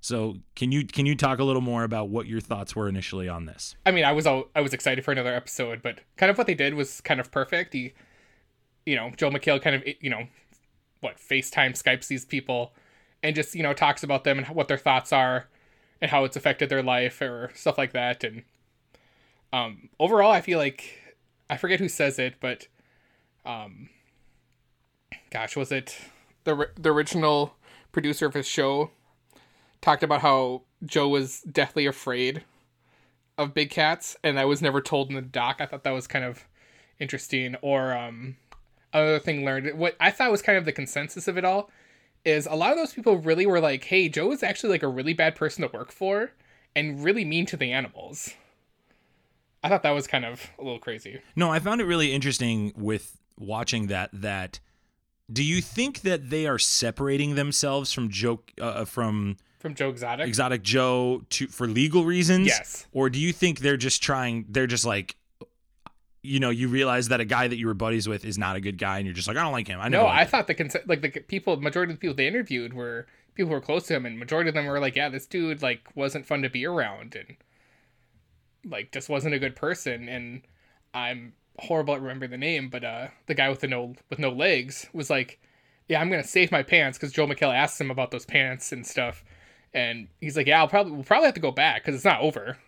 So, can you can you talk a little more about what your thoughts were initially on this?
I mean, I was all, I was excited for another episode, but kind of what they did was kind of perfect. He, you know, Joel McHale kind of you know, what FaceTime Skypes these people, and just you know talks about them and what their thoughts are, and how it's affected their life or stuff like that. And um, overall, I feel like I forget who says it, but um, gosh, was it the the original producer of his show talked about how Joe was deathly afraid of big cats, and I was never told in the doc. I thought that was kind of interesting. Or um, another thing learned what I thought was kind of the consensus of it all is a lot of those people really were like, "Hey, Joe is actually like a really bad person to work for, and really mean to the animals." I thought that was kind of a little crazy.
No, I found it really interesting with watching that. That do you think that they are separating themselves from Joe uh, from
From Joe Exotic.
Exotic Joe to for legal reasons?
Yes.
Or do you think they're just trying? They're just like, you know, you realize that a guy that you were buddies with is not a good guy, and you're just like, I don't like him. I know
no, I thought the cons- like the people, majority of the people they interviewed were people who were close to him, and majority of them were like, "Yeah, this dude like wasn't fun to be around, and like just wasn't a good person." And I'm horrible at remembering the name, but uh, the guy with the no with no legs was like, "Yeah, I'm gonna save my pants," because Joel McHale asked him about those pants and stuff, and he's like, "Yeah, I'll probably we'll probably have to go back because it's not over."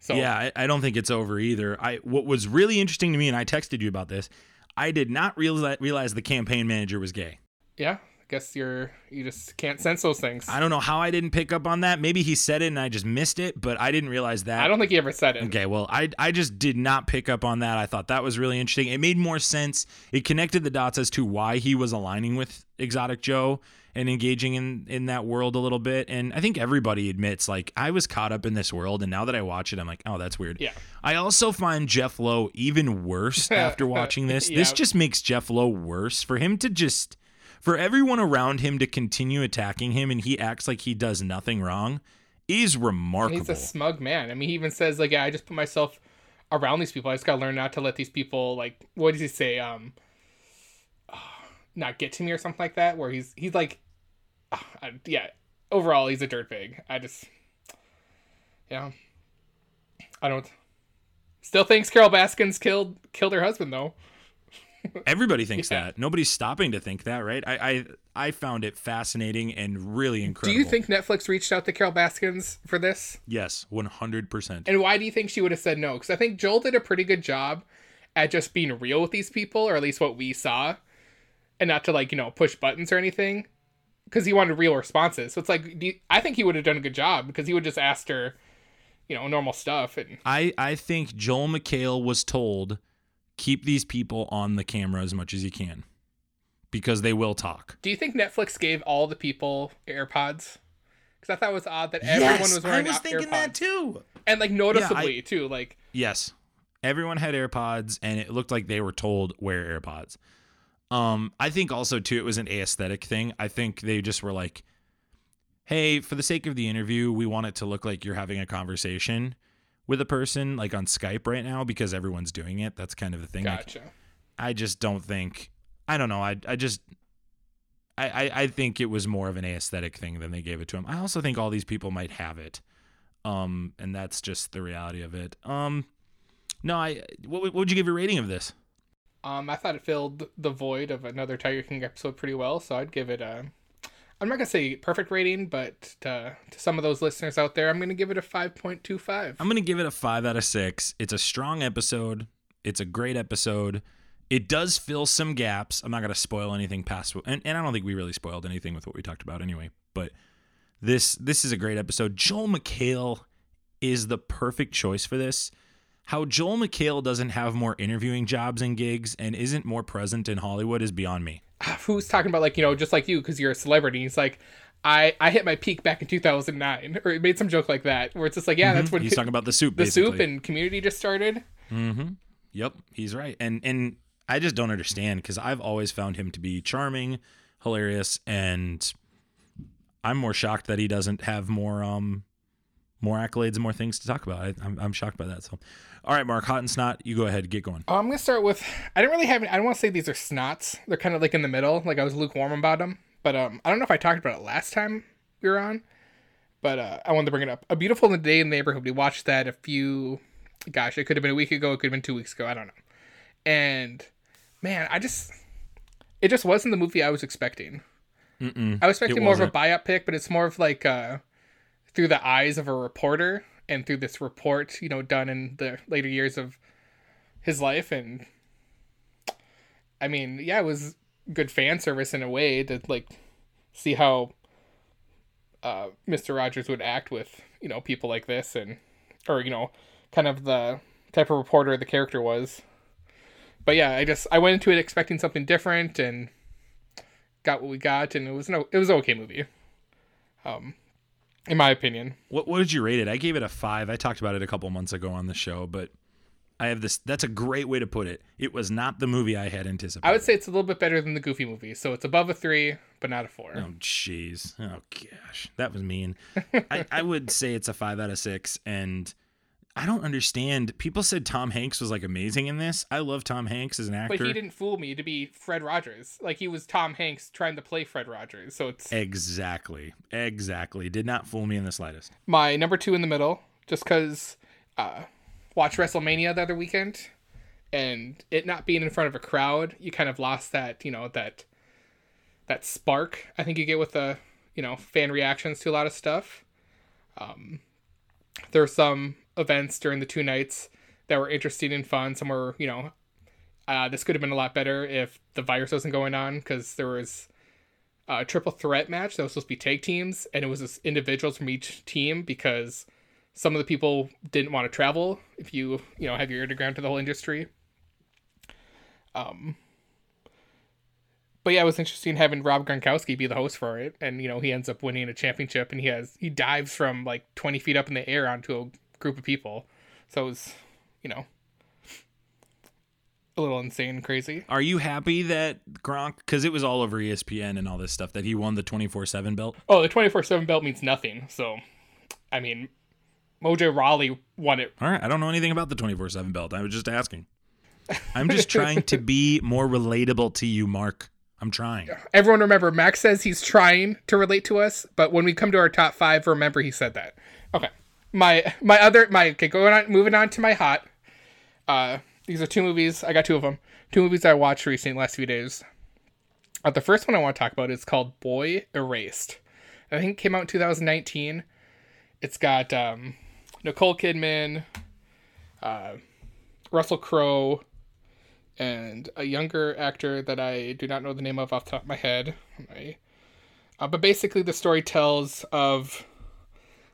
So
Yeah, I, I don't think it's over either. I what was really interesting to me, and I texted you about this. I did not realize realize the campaign manager was gay.
yeah, I guess you're you just can't sense those things.
I don't know how I didn't pick up on that. Maybe he said it and I just missed it, but I didn't realize that.
I don't think he ever said it.
Okay, well, I I just did not pick up on that. I thought that was really interesting. It made more sense. It connected the dots as to why he was aligning with Exotic Joe and engaging in in that world a little bit. And I think everybody admits like I was caught up in this world and now that I watch it I'm like, "Oh, that's weird."
Yeah.
I also find Jeff Lowe even worse after watching this. This just makes Jeff Lowe worse for him to just for everyone around him to continue attacking him and he acts like he does nothing wrong is remarkable.
He's a smug man. I mean, he even says like, "Yeah, I just put myself around these people. I just gotta learn not to let these people like, what does he say? Um, not get to me or something like that. Where he's he's like, Ah, I- yeah. Overall, he's a dirtbag. I just, yeah, I don't. Still thinks Carol Baskins killed killed her husband though.
Everybody thinks
Yeah.
that. Nobody's stopping to think that, right? I, I I found it fascinating and really incredible.
Do you think Netflix reached out to Carol Baskins for this?
Yes, one hundred percent.
And why do you think she would have said no? Because I think Joel did a pretty good job at just being real with these people, or at least what we saw, and not to like you know push buttons or anything, because he wanted real responses. So it's like do you- I think he would have done a good job because he would just asked her, you know, normal stuff and
I I think Joel McHale was told keep these people on the camera as much as you can because they will talk.
Do you think Netflix gave all the people AirPods? Because I thought it was odd that everyone was wearing. AirPods.
I was
AirPods.
thinking that too.
and like noticeably too. Like
Yes. Everyone had AirPods and it looked like they were told wear AirPods. Um I think also too it was an aesthetic thing. I think they just were like hey, for the sake of the interview, we want it to look like you're having a conversation with a person like on Skype right now because everyone's doing it. That's kind of the thing. Like,
gotcha.
I just don't think I don't know. I I just I, I I think it was more of an aesthetic thing than they gave it to him. I also think all these people might have it. Um and that's just the reality of it. Um no, I what, would- what would you give your rating of this?
Um, I thought it filled the void of another Tiger King episode pretty well, so I'd give it a. I'm not gonna say perfect rating, but to, to some of those listeners out there, I'm gonna give it a 5.25.
I'm to give it a 5 out of 6. It's a strong episode. It's a great episode. It does fill some gaps. I'm not to spoil anything past and, and I don't think we really spoiled anything with what we talked about anyway, but this this is a great episode. Joel McHale is the perfect choice for this. How Joel McHale doesn't have more interviewing jobs and gigs and isn't more present in Hollywood is beyond me.
Who's talking about like you know just like you because you're a celebrity? He's like, I I hit my peak back in 2009, or he made some joke like that where it's just like yeah that's when
He's talking about the soup
the
basically.
soup and Community just started.
Mm-hmm. Yep, he's right. And and I just don't understand because I've always found him to be charming, hilarious, and I'm more shocked that he doesn't have more um more accolades and more things to talk about. I, I'm I'm shocked by that. So, all right, Mark, hot and snot, you go ahead, get going.
Oh, I'm gonna start with. I didn't really have. Any, I don't want to say these are snots. They're kind of like in the middle. Like I was lukewarm about them. But um, I don't know if I talked about it last time we were on. But uh, I wanted to bring it up. A beautiful day in the neighborhood. We watched that a few. Gosh, it could have been a week ago. It could have been two weeks ago. I don't know. And man, I just. It just wasn't the movie I was expecting.
Mm-mm.
I was expecting more of a biopic, but it's more of like uh, through the eyes of a reporter and through this report, you know, done in the later years of his life. And I mean, yeah, it was good fan service in a way to like see how uh, Mr. Rogers would act with you know people like this, and or you know, kind of the type of reporter the character was. But yeah, I just I went into it expecting something different and got what we got, and it was no, it was an okay movie. Um, in my opinion.
What what did you rate it? I gave it a five. I talked about it a couple months ago on the show, but I have this. That's a great way to put it. It was not the movie I had anticipated.
I would say it's a little bit better than the Goofy movie, so it's above a three, but not a four.
Oh jeez. Oh gosh, that was mean. I, I would say it's a five out of six, and I don't understand. People said Tom Hanks was like amazing in this. I love Tom Hanks as an actor.
But he didn't fool me to be Fred Rogers. Like he was Tom Hanks trying to play Fred Rogers. So it's
exactly, exactly. Did not fool me in the slightest.
my number two in the middle, just because uh, watch WrestleMania the other weekend, and it not being in front of a crowd, you kind of lost that you know that that spark. I think you get with the you know fan reactions to a lot of stuff. Um, there were some events during the two nights that were interesting and fun. Some were you know uh, this could have been a lot better if the virus wasn't going on because there was a triple threat match that was supposed to be tag teams and it was just individuals from each team because some of the people didn't want to travel if you you know have your ear to the whole industry um but yeah it was interesting having rob gronkowski be the host for it and you know he ends up winning a championship and he has he dives from like 20 feet up in the air onto a group of people so it was you know a little insane and crazy
Are you happy that Gronk, because it was all over ESPN and all this stuff, that he won the twenty four seven belt?
oh the 24-7 belt means nothing so i mean Mojo Rawley won it
All right, I don't know anything about the twenty four seven belt. I was just asking. I'm just trying to be more relatable to you, Mark. I'm trying.
Everyone remember, Max says he's trying to relate to us, but when we come to our top five, remember he said that. Okay. My my other my okay, going on moving on to my hot. Uh these are two movies. I got two of them. Two movies I watched recently last few days. Uh, the first one I want to talk about is called Boy Erased. I think came out in 2019. It's got um, Nicole Kidman, uh, Russell Crowe, and a younger actor that I do not know the name of off the top of my head. Uh, but basically, the story tells of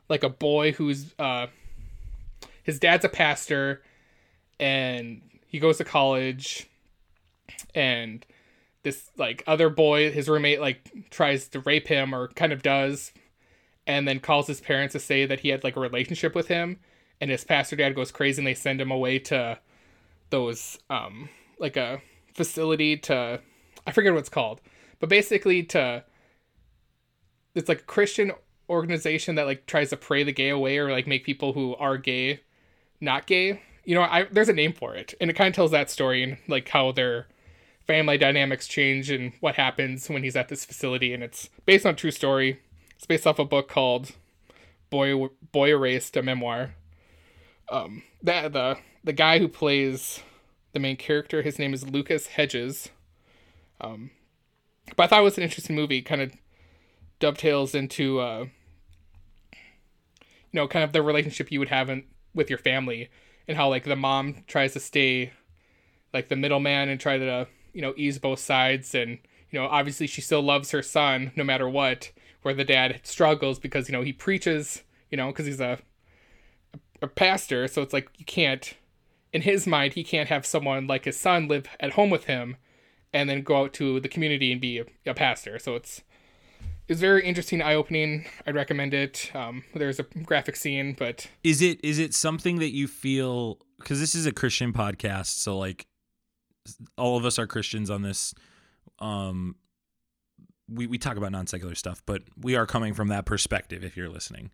like a boy who's uh, his dad's a pastor, and he goes to college, and this like other boy, his roommate, like tries to rape him or kind of does, and then calls his parents to say that he had like a relationship with him, and his pastor dad goes crazy and they send him away to those um like a facility to I forget what it's called, but basically to it's like a Christian organization that like tries to pray the gay away or like make people who are gay not gay. You know, I there's a name for it, and it kind of tells that story and like how their family dynamics change and what happens when he's at this facility, and it's based on a true story. It's based off a book called Boy Boy Erased, a memoir. Um, that the the guy who plays the main character, his name is Lucas Hedges. Um, but I thought it was an interesting movie. Kind of dovetails into, uh, you know, kind of the relationship you would have in, with your family, and how like the mom tries to stay like the middleman and try to you know ease both sides, and you know obviously she still loves her son no matter what. Where the dad struggles because you know he preaches, you know, because he's a a pastor, so it's like you can't in his mind he can't have someone like his son live at home with him and then go out to the community and be a, a pastor. So it's it's very interesting, eye opening. I'd recommend it. Um, there's a graphic scene, but
Is it is it something that you feel because this is a Christian podcast, so like all of us are Christians on this. Um, we we talk about non secular stuff, but we are coming from that perspective. If you're listening,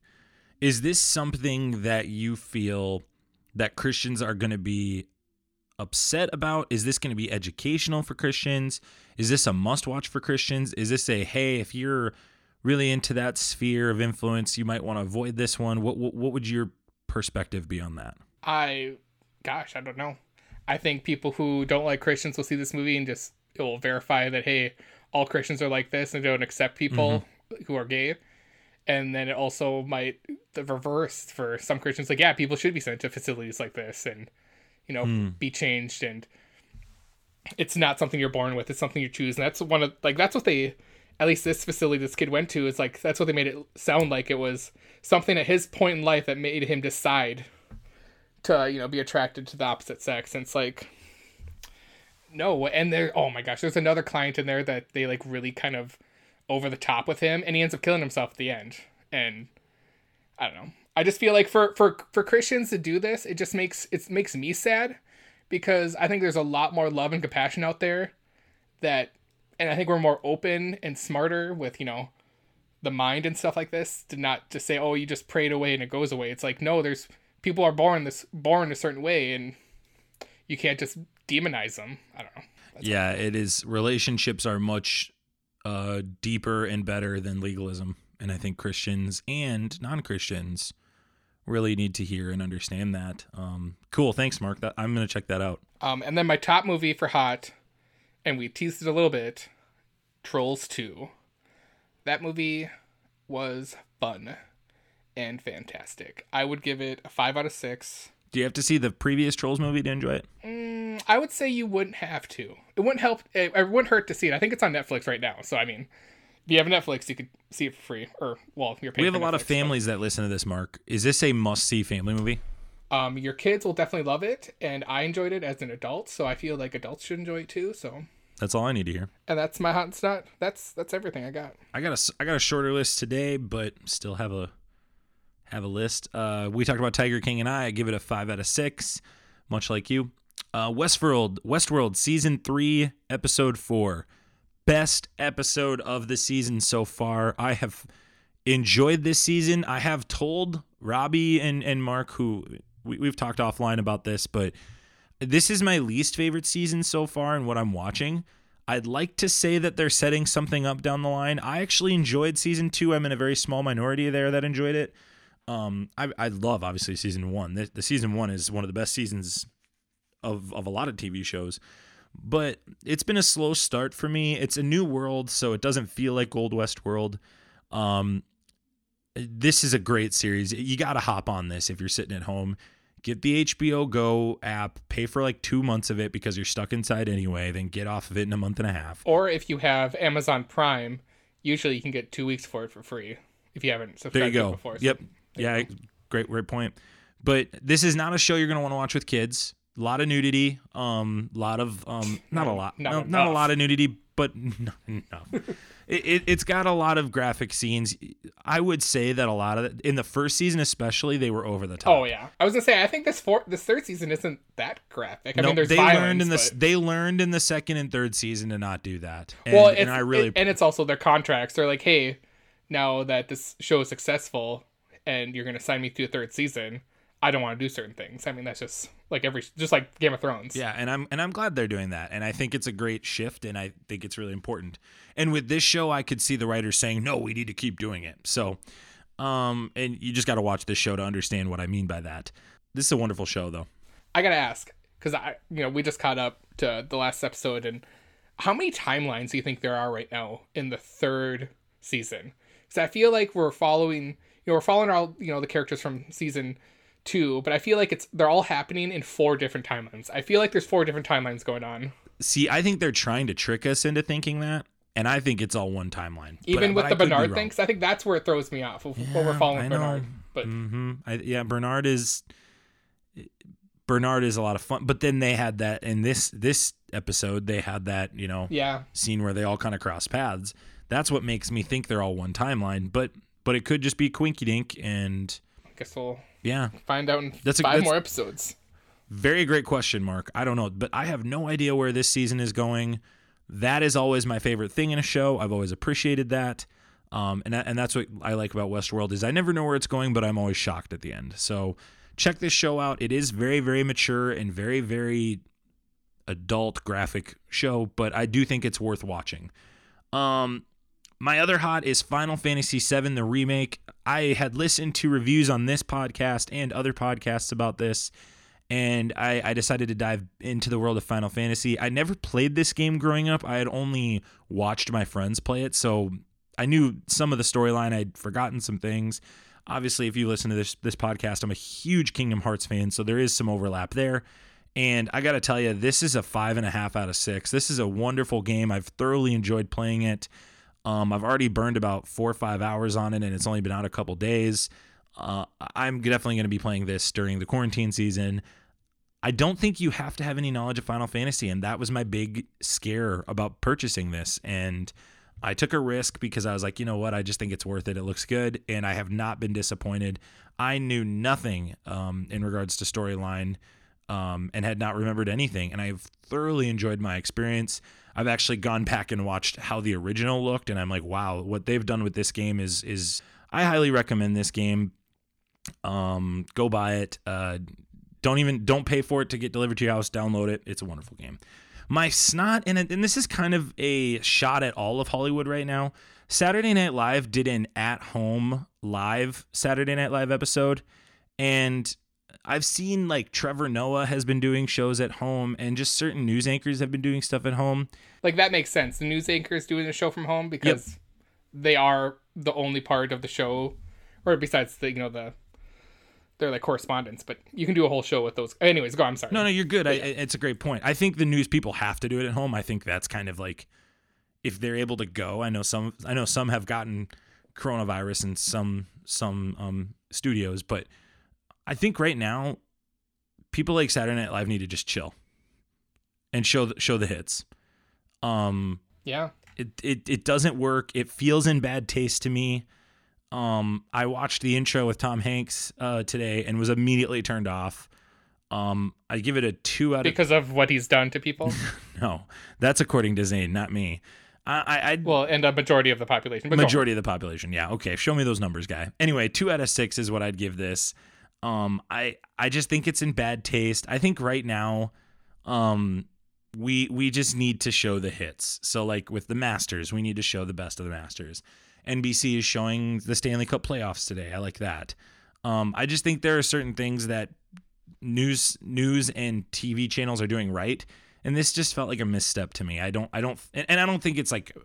is this something that you feel that Christians are going to be upset about? Is this going to be educational for Christians? Is this a must watch for Christians? Is this a hey, if you're really into that sphere of influence, you might want to avoid this one? What what, what would your perspective be on that?
I, gosh, I don't know. I think people who don't like Christians will see this movie and just it will verify that hey, all Christians are like this and don't accept people mm-hmm. who are gay. And then it also might the reverse for some Christians, like yeah, people should be sent to facilities like this and you know hmm. be changed and it's not something you're born with; it's something you choose. And that's one of like that's what they at least this facility this kid went to is like that's what they made it sound like it was something at his point in life that made him decide to you know be attracted to the opposite sex and it's like no, and there. Oh my gosh, there's another client in there that they like really kind of over the top with him, and he ends up killing himself at the end. And I don't know. I just feel like for for for Christians to do this, it just makes it makes me sad because I think there's a lot more love and compassion out there that, and I think we're more open and smarter with you know the mind and stuff like this to not just say oh you just pray it away and it goes away. It's like no, there's people are born this born a certain way and you can't just demonize them. I don't know.
That's yeah, it is. Relationships are much uh, deeper and better than legalism, and I think Christians and non-Christians really need to hear and understand that. Um, cool, thanks, Mark. That I'm gonna check that out.
Um, and then my top movie for hot, and we teased it a little bit, Trolls Two. That movie was fun and fantastic. I would give it a five out of six.
Do you have to see the previous Trolls movie to enjoy it?
Mm, I would say you wouldn't have to. It wouldn't help. It, it, wouldn't hurt to see it. I think it's on Netflix right now. So I mean, if you have Netflix, you could see it for free. Or well, you're paying.
We have a lot
Netflix,
of families that listen to this. Mark, is this a must-see family movie?
Um, your kids will definitely love it, and I enjoyed it as an adult, so I feel like adults should enjoy it too. So
that's all I need to hear.
And that's my hot snot. That's that's everything I got.
I got a I got a shorter list today, but still have a have a list. Uh, we talked about Tiger King and I. I give it a five out of six, much like you. Uh, Westworld, Westworld, season three, episode four, best episode of the season so far. I have enjoyed this season. I have told Robbie and and Mark, who we, we've talked offline about this, but this is my least favorite season so far and what I'm watching. I'd like to say that they're setting something up down the line. I actually enjoyed season two. I'm in a very small minority there that enjoyed it. Um, I, I love obviously season one. The, the season one is one of the best seasons of of a lot of TV shows, but it's been a slow start for me. It's a new world, so it doesn't feel like Old West World. Um, this is a great series. You got to hop on this if you're sitting at home. Get the HBO Go app, pay for like two months of it because you're stuck inside anyway, then get off of it in a month and a half.
Or if you have Amazon Prime, usually you can get two weeks for it for free if you haven't
subscribed there you go. before. So yep. Yeah, great, great point. But this is not a show you're going to want to watch with kids. A lot of nudity, um, a lot of um, not a lot, not, no, not a lot of nudity, but no, no. it, it, has got a lot of graphic scenes. I would say that a lot of it, in the first season, especially, they were over the top.
Oh yeah, I was gonna say I think this four, this third season isn't that graphic. I
no,
mean, there's
they
violence,
learned in
the
but... they learned in the second and third season to not do that. And,
well,
and I really
it, and it's also their contracts. They're like, hey, now that this show is successful, and you're gonna sign me to a third season, I don't want to do certain things. I mean, that's just like every just like Game of Thrones.
Yeah, and I'm and I'm glad they're doing that, and I think it's a great shift, and I think it's really important. And with this show, I could see the writers saying, "No, we need to keep doing it." So, um, and you just got to watch this show to understand what I mean by that. This is a wonderful show, though.
I gotta ask because I, you know, we just caught up to the last episode, and how many timelines do you think there are right now in the third season? Because I feel like we're following you know we're following all you know the characters from season two, but I feel like it's they're all happening in four different timelines. I feel like there's four different timelines going on.
See, I think they're trying to trick us into thinking that, and I think it's all one timeline.
Even but, with but the Bernard thing, I think that's where it throws me off. Yeah, when we're following Bernard, but
mm-hmm. I, yeah, Bernard is Bernard is a lot of fun. But then they had that in this this episode, they had that you know
yeah
scene where they all kind of cross paths. That's what makes me think they're all one timeline. But but it could just be Quinky Dink, and
I guess we'll
yeah
find out in that's a, five that's more episodes.
Very great question, Mark. I don't know, but I have no idea where this season is going. That is always my favorite thing in a show. I've always appreciated that. Um, and, and that's what I like about Westworld is I never know where it's going, but I'm always shocked at the end. So check this show out. It is very, very mature and very, very adult graphic show, but I do think it's worth watching. Um, my other hot is Final Fantasy VII, the remake. I had listened to reviews on this podcast and other podcasts about this, and I, I, decided to dive into the world of Final Fantasy. I never played this game growing up, I had only watched my friends play it, so I knew some of the storyline. I'd forgotten some things. Obviously, if you listen to this this podcast, I'm a huge Kingdom Hearts fan, so there is some overlap there. And I got to tell you, this is a five and a half out of six. This is a wonderful game. I've thoroughly enjoyed playing it. Um, I've already burned about four or five hours on it, and it's only been out a couple days. Uh, I'm definitely going to be playing this during the quarantine season. I don't think you have to have any knowledge of Final Fantasy, and that was my big scare about purchasing this. And I took a risk because I was like, you know what? I just think it's worth it. It looks good, and I have not been disappointed. I knew nothing um, in regards to storyline um, and had not remembered anything, and I've thoroughly enjoyed my experience. I've actually gone back and watched how the original looked, and I'm like, wow, what they've done with this game is is I highly recommend this game. Um, go buy it. Uh, don't even don't pay for it to get delivered to your house. Download it. It's a wonderful game. My snot and and this is kind of a shot at all of Hollywood right now. Saturday Night Live did an at home live Saturday Night Live episode, and I've seen like Trevor Noah has been doing shows at home, and just certain news anchors have been doing stuff at home.
Like that makes sense. The news anchors doing a show from home because they are the only part of the show, or besides the you know the they're like correspondents, but you can do a whole show with those. Anyways, go. I'm sorry.
No, no, you're good. I, it's a great point. I think the news people have to do it at home. I think that's kind of like if they're able to go. I know some. I know some have gotten coronavirus in some some um, studios, but I think right now people like Saturday Night Live need to just chill and show the, show the hits. Um,
Yeah.
it, it it doesn't work. It feels in bad taste to me. Um, I watched the intro with Tom Hanks uh, today and was immediately turned off. Um, I give it a two out of
Because of what he's done to people.
no. That's according to Zane, not me. I, I
well, and a majority of the population.
Majority of the population. Yeah. Okay. Show me those numbers, guy. Anyway, two out of six is what I'd give this. Um, I I just think it's in bad taste. I think right now, um, we we just need to show the hits. So like with the Masters, we need to show the best of the Masters. NBC is showing the Stanley Cup playoffs today. I like that. Um, I just think there are certain things that news news and TV channels are doing right, and this just felt like a misstep to me. I don't I don't and I don't think it's like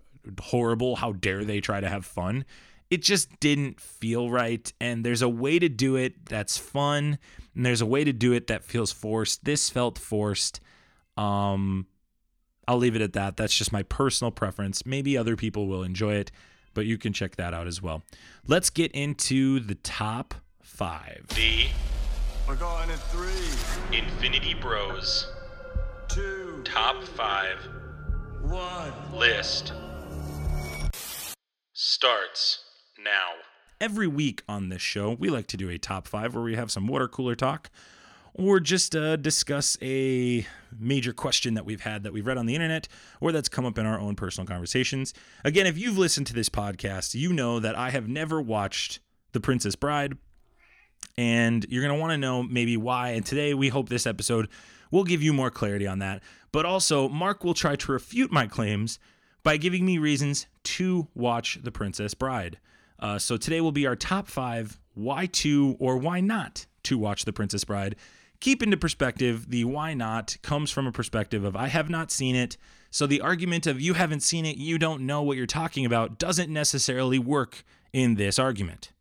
horrible. How dare they try to have fun? It just didn't feel right, and there's a way to do it that's fun, and there's a way to do it that feels forced. This felt forced. Um, I'll leave it at that. That's just my personal preference. Maybe other people will enjoy it, but you can check that out as well. Let's get into the top five.
The
We're going in three,
Infinity Bros
two,
Top 5
one.
list starts now.
Every week on this show, we like to do a top five where we have some water cooler talk or just uh, discuss a major question that we've had that we've read on the internet or that's come up in our own personal conversations. Again, if you've listened to this podcast, you know that I have never watched The Princess Bride, and you're going to want to know maybe why. And today, we hope this episode will give you more clarity on that. But also, Mark will try to refute my claims by giving me reasons to watch The Princess Bride. Uh, so today will be our top five why to or why not to watch The Princess Bride. Keep into perspective, the why not comes from a perspective of I have not seen it. So the argument of you haven't seen it, you don't know what you're talking about doesn't necessarily work in this argument.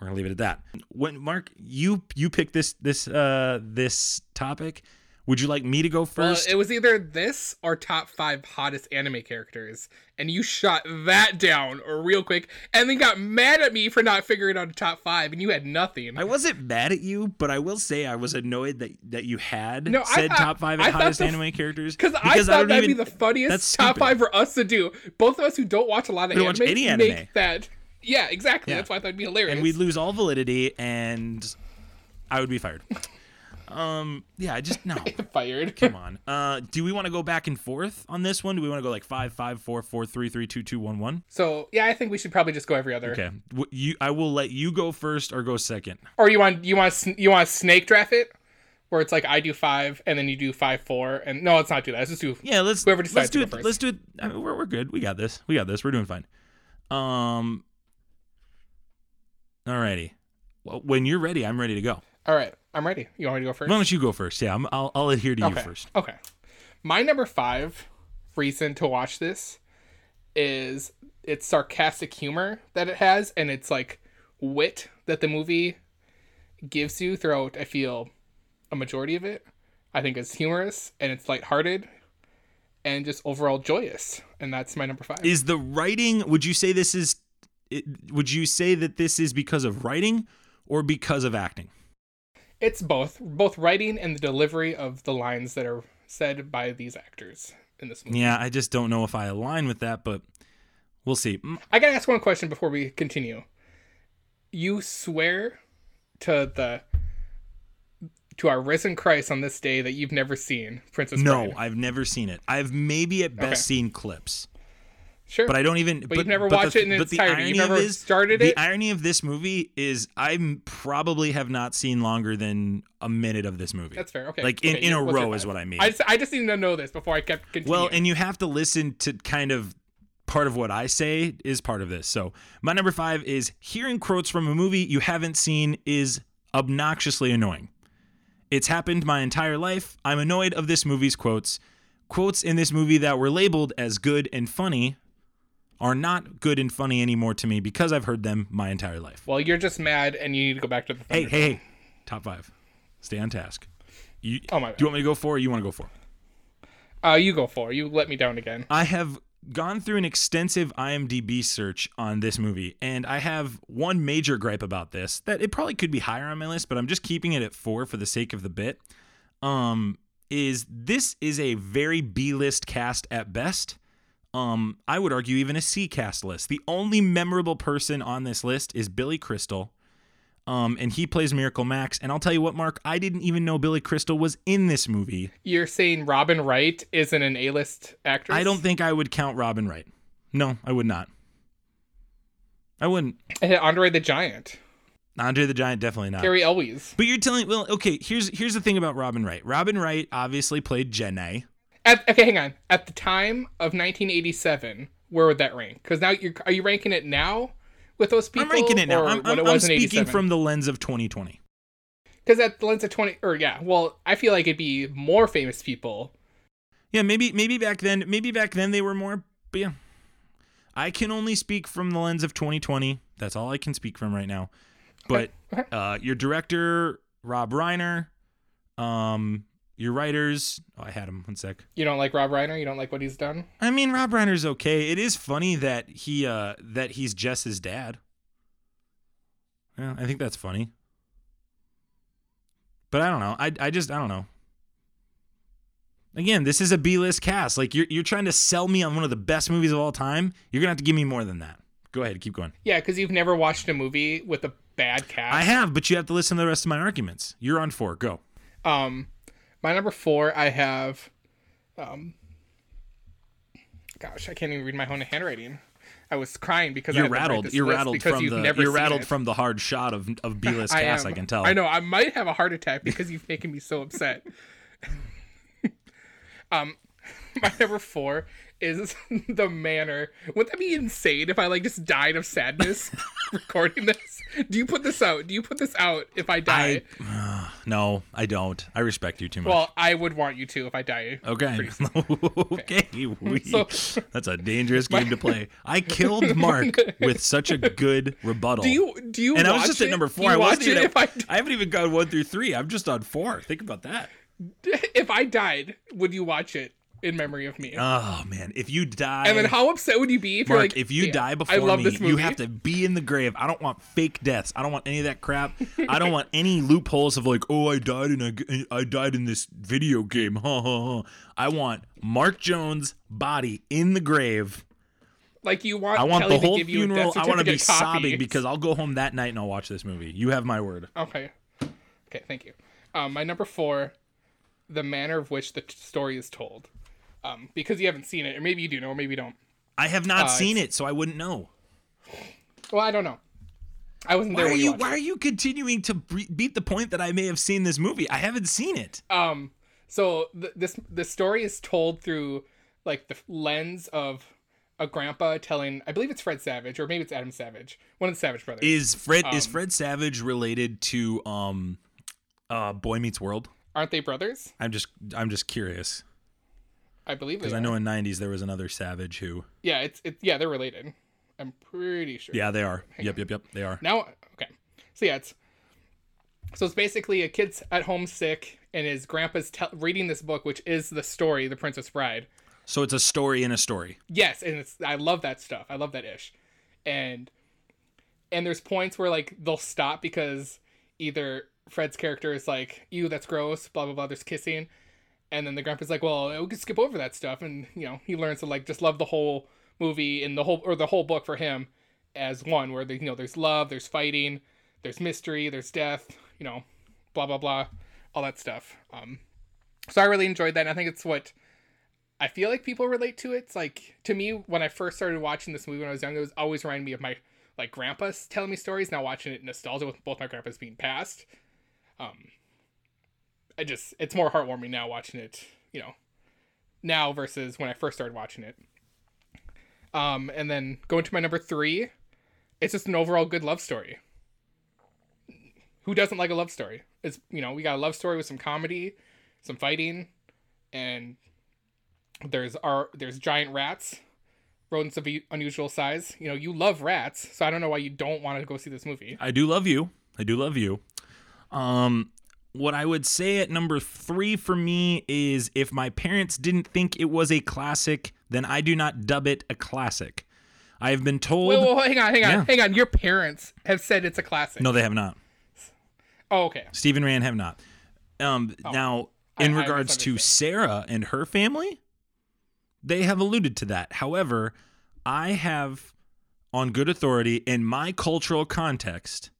We're gonna leave it at that. When Mark, you you picked this this uh this topic. Would you like me to go
Well,
first?
it was either this or top five hottest anime characters, and you shot that down real quick, and then got mad at me for not figuring out a top five, and you had nothing.
I wasn't mad at you, but I will say I was annoyed that that you had
No,
said
thought-
top five hottest
the-
anime characters
Because I thought that'd be the funniest top five for us to do. Both of us who don't watch a lot of anime,
watch any anime.
make that. Yeah, exactly.
Yeah.
That's why I thought it'd be hilarious.
and we'd lose all validity, and I would be fired. Um, yeah, I just no.
fired.
Come on. Uh, do we want to go back and forth on this one? Do we want to go like five, five, four, four, three, three, two, two, one, one?
So yeah, I think we should probably just go every other.
Okay. W- You, I will let you go first or go second.
Or you want you want you want to snake draft it, where it's like I do five and then you do five four and no, let's not do that. Let's just do
Yeah, let's
Whoever decides
let's
do
it.
first.
Let's do it. I mean, we're we're good. We got this. We got this. We're doing fine. Um. Alrighty. Well, when you're ready, I'm ready to go.
All right, I'm ready. You want me to go first?
Why don't you go first? Yeah, I'm, I'll I'll adhere to you first.
Okay. My number five reason to watch this is its sarcastic humor that it has, and it's like wit that the movie gives you throughout. I feel a majority of it. I think it's humorous and it's lighthearted and just overall joyous, and that's my number five.
Is the writing? Would you say this is? Would you say that this is because of writing or because of acting?
It's both, both writing and the delivery of the lines that are said by these actors in this movie.
Yeah, I just don't know if I align with that, but we'll see. Mm,
I gotta ask one question before we continue. You swear to the to our risen Christ on this day that you've never seen Princess
No,
Bride.
I've never seen it. I've maybe at best
Okay.
seen clips.
Sure,
but I don't even.
But you've never watched
the,
it in
but the
entirety. You've
irony of
never
this-
started it.
The irony of this movie is I probably have not seen longer than a minute of this movie.
That's fair. Okay,
Like in,
Okay,
in a row is what I mean.
I just, I just need to know this before I kept continuing.
Well, and you have to listen to kind of part of what I say is part of this. So my number five is hearing quotes from a movie you haven't seen is obnoxiously annoying. It's happened my entire life. I'm annoyed of this movie's quotes. Quotes in this movie that were labeled as good and funny are not good and funny anymore to me because I've heard them my entire life.
well, you're just mad, and you need to go back to the.
Hey, hey, hey. Top five. Stay on task. You,
Oh, my
Do you want me to go for or you want to go for?
Uh, you go for. You let me down again.
I have gone through an extensive IMDb search on this movie, and I have one major gripe about this that it probably could be higher on my list, but I'm just keeping it at four for the sake of the bit. Um, is this is a very B-list cast at best. Um, I would argue even a C cast list. The only memorable person on this list is Billy Crystal. Um, and he plays Miracle Max. And I'll tell you what, Mark, I didn't even know Billy Crystal was in this movie.
You're saying Robin Wright isn't an A-list actress?
I don't think I would count Robin Wright. No, I would not. I wouldn't.
And Andre the Giant,
Andre the Giant, definitely not.
Cary Elwes.
But you're telling well, okay. Here's here's the thing about Robin Wright. Robin Wright obviously played Jenny.
At, okay, hang on. At the time of 1987, where would that rank? Because now you're are you ranking it now with those people?
I'm ranking it now. I'm,
what
I'm,
it
I'm speaking
87?
from the lens of 2020.
because at the lens of 20 or yeah. Well, I feel like it'd be more famous people.
Yeah, maybe maybe back then maybe back then they were more. But yeah, I can only speak from the lens of 2020. That's all I can speak from right now. But
Okay.
uh, your director Rob Reiner, um, your writers. Oh, I had him. One sec.
You don't like Rob Reiner? You don't like what he's done?
I mean, Rob Reiner's okay. It is funny that he uh that he's Jess's dad. Yeah, I think that's funny. But I don't know. I I just I don't know. Again, this is a B-list cast. Like you're you're trying to sell me on one of the best movies of all time. You're gonna have to give me more than that. Go ahead, keep going.
Yeah, because you've never watched a movie with a bad cast.
I have, but you have to listen to the rest of my arguments. You're on four. Go.
Um, my number four, I have, um, gosh, I can't even read my own handwriting. I was crying because I
You're rattled. You're rattled from the.
never
You're rattled
it.
from the hard shot of of B-list
I
cast.
am.
I can tell.
I know. I might have a heart attack because you've making me so upset. um, my number four is the manner. Wouldn't that be insane if I like just died of sadness recording this? Do you put this out? Do you put this out if I die?
I, no, I don't. I respect you too much.
well, I would want you to if I die.
Okay. okay. We,
So-
that's a dangerous game to play. I killed Mark with such a good rebuttal.
Do you do you?
and I was just
it?
at number four.
you
I
watch
wasn't
it
even
if I
I haven't even gone one through three. I'm just on four. Think about that.
if I died, would you watch it in memory of me?
Oh man, if you die,
and then how upset would you be if
Mark,
you're like,
if you
"Damn,
die before
I love
me,
this movie.
you have to be in the grave. I don't want fake deaths. I don't want any of that crap. I don't want any loopholes of like, oh, I died in a, I died in this video game. Ha ha ha. I want Mark Jones' body in the grave.
like you want.
I want
Kelly
the whole funeral. I want to be sobbing because I'll go home that night and I'll watch this movie. You have my word.
Okay. Okay, thank you. Um, my number four, the manner of which the t- story is told. Um, because you haven't seen it, or maybe you do know, or maybe you don't.
I have not
Uh,
seen it, so I wouldn't know.
Well, I don't know. I wasn't
Why
there
are you? Why are you continuing to bre- beat the point that I may have seen this movie? I haven't seen it.
it. Um, so th- this the story is told through like the lens of a grandpa telling. I believe it's Fred Savage, or maybe it's Adam Savage, one of the Savage brothers.
Is Fred is
Um,
Fred Savage related to um, uh, Boy Meets World?
Aren't they brothers?
I'm just I'm just curious
I believe
because. I know in '90s there was another Savage who.
Yeah, it's it. Yeah, they're related. I'm pretty sure.
Yeah, they are. Yep, yep, yep. They are.
Now, okay. So yeah, it's so it's basically a kid's at home sick, and his grandpa's te- reading this book, which is the story, The Princess Bride.
So it's a story in a story.
Yes, and it's I love that stuff. I love that ish, and and there's points where like they'll stop because either Fred's character is like, "Ew, that's gross." Blah blah blah. There's kissing, and then the grandpa's like, "Well, we can skip over that stuff," and you know he learns to like just love the whole movie and the whole or the whole book for him as one, where the, you know there's love, there's fighting, there's mystery, there's death, you know, blah blah blah, all that stuff. Um, so I really enjoyed that. And I think it's what I feel like people relate to. It's like to me when I first started watching this movie when I was young, it was always reminding me of my like grandpa's telling me stories. Now watching it nostalgia with both my grandpas being passed. Um, I just it's more heartwarming now watching it. You know, now versus when I first started watching it. Um, and then going to my number three, it's just an overall good love story. Who doesn't like a love story? It's you know we got a love story with some comedy, some fighting, and there's our there's giant rats, rodents of unusual size. You know you love rats, so I don't know why you don't want to go see this movie.
I do love you. I do love you. Um, what I would say at number three for me is if my parents didn't think it was a classic, then I do not dub it a classic. I have been told.
Whoa, hang on, hang on,
Yeah.
hang on. Your parents have said it's a classic.
No, they have not.
Oh, okay.
Stephen Rand have not. Um, now, in
I
regards to. Sarah and her family, they have alluded to that. However, I have, on good authority, in my cultural context,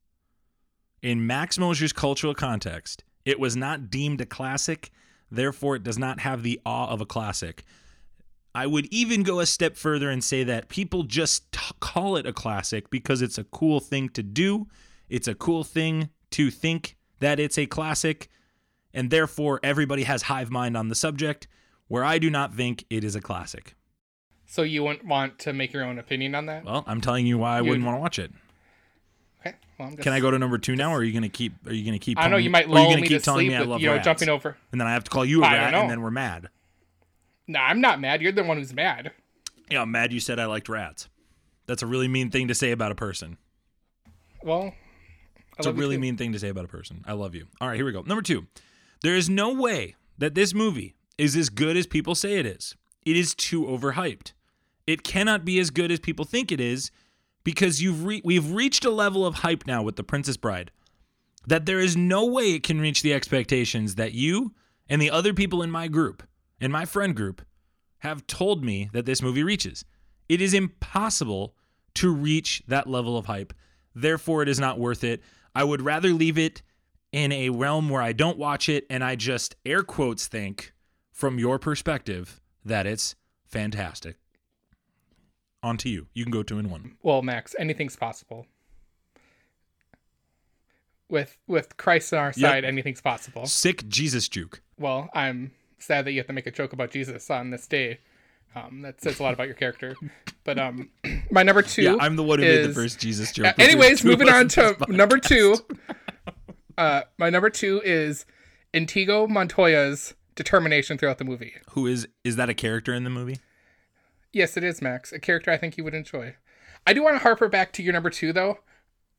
in Max Mosier's cultural context, it was not deemed a classic. Therefore, it does not have the awe of a classic. I would even go a step further and say that people just t- call it a classic because it's a cool thing to do. It's a cool thing to think that it's a classic, and therefore everybody has hive mind on the subject, where I do not think it is a classic.
So you wouldn't want to make your own opinion on that?
Well, I'm telling you why I
You
wouldn't want to watch it.
Okay. Well, I'm just,
Can I go to number two now, or are you gonna keep? Are you gonna keep?
I know you might
are you gonna
me
keep
to
telling
sleep
me I
with
love
you know
rats?
jumping over.
and then I have to call you a
I don't
rat,
know.
and then we're mad.
No, I'm not mad. You're the one who's mad.
Yeah, I'm mad you said I liked rats. That's a really mean thing to say about a person.
Well, I
It's a really mean thing to say about a person. I love you. All right, here we go. Number two. There is no way that this movie is as good as people say it is. It is too overhyped. It cannot be as good as people think it is because you've re- we've reached a level of hype now with The Princess Bride that there is no way it can reach the expectations that you and the other people in my group, in my friend group, have told me that this movie reaches. It is impossible to reach that level of hype. Therefore, it is not worth it. I would rather leave it in a realm where I don't watch it and I just air quotes think from your perspective that it's fantastic. On to you. You can go two and one.
Well, Max, anything's possible. With with Christ on our side, anything's possible.
Sick Jesus juke.
Well, I'm sad that you have to make a joke about Jesus on this day. Um, that says a lot about your character. But um, my number two.
Yeah, I'm the one who made the first Jesus joke.
Uh, anyways,
the two of
moving on to number two. Uh, my number two is Inigo Montoya's determination throughout the movie.
Who is is that a character in the movie?
Yes, it is, Max. A character I think you would enjoy. I do want to harper back to your number two, though.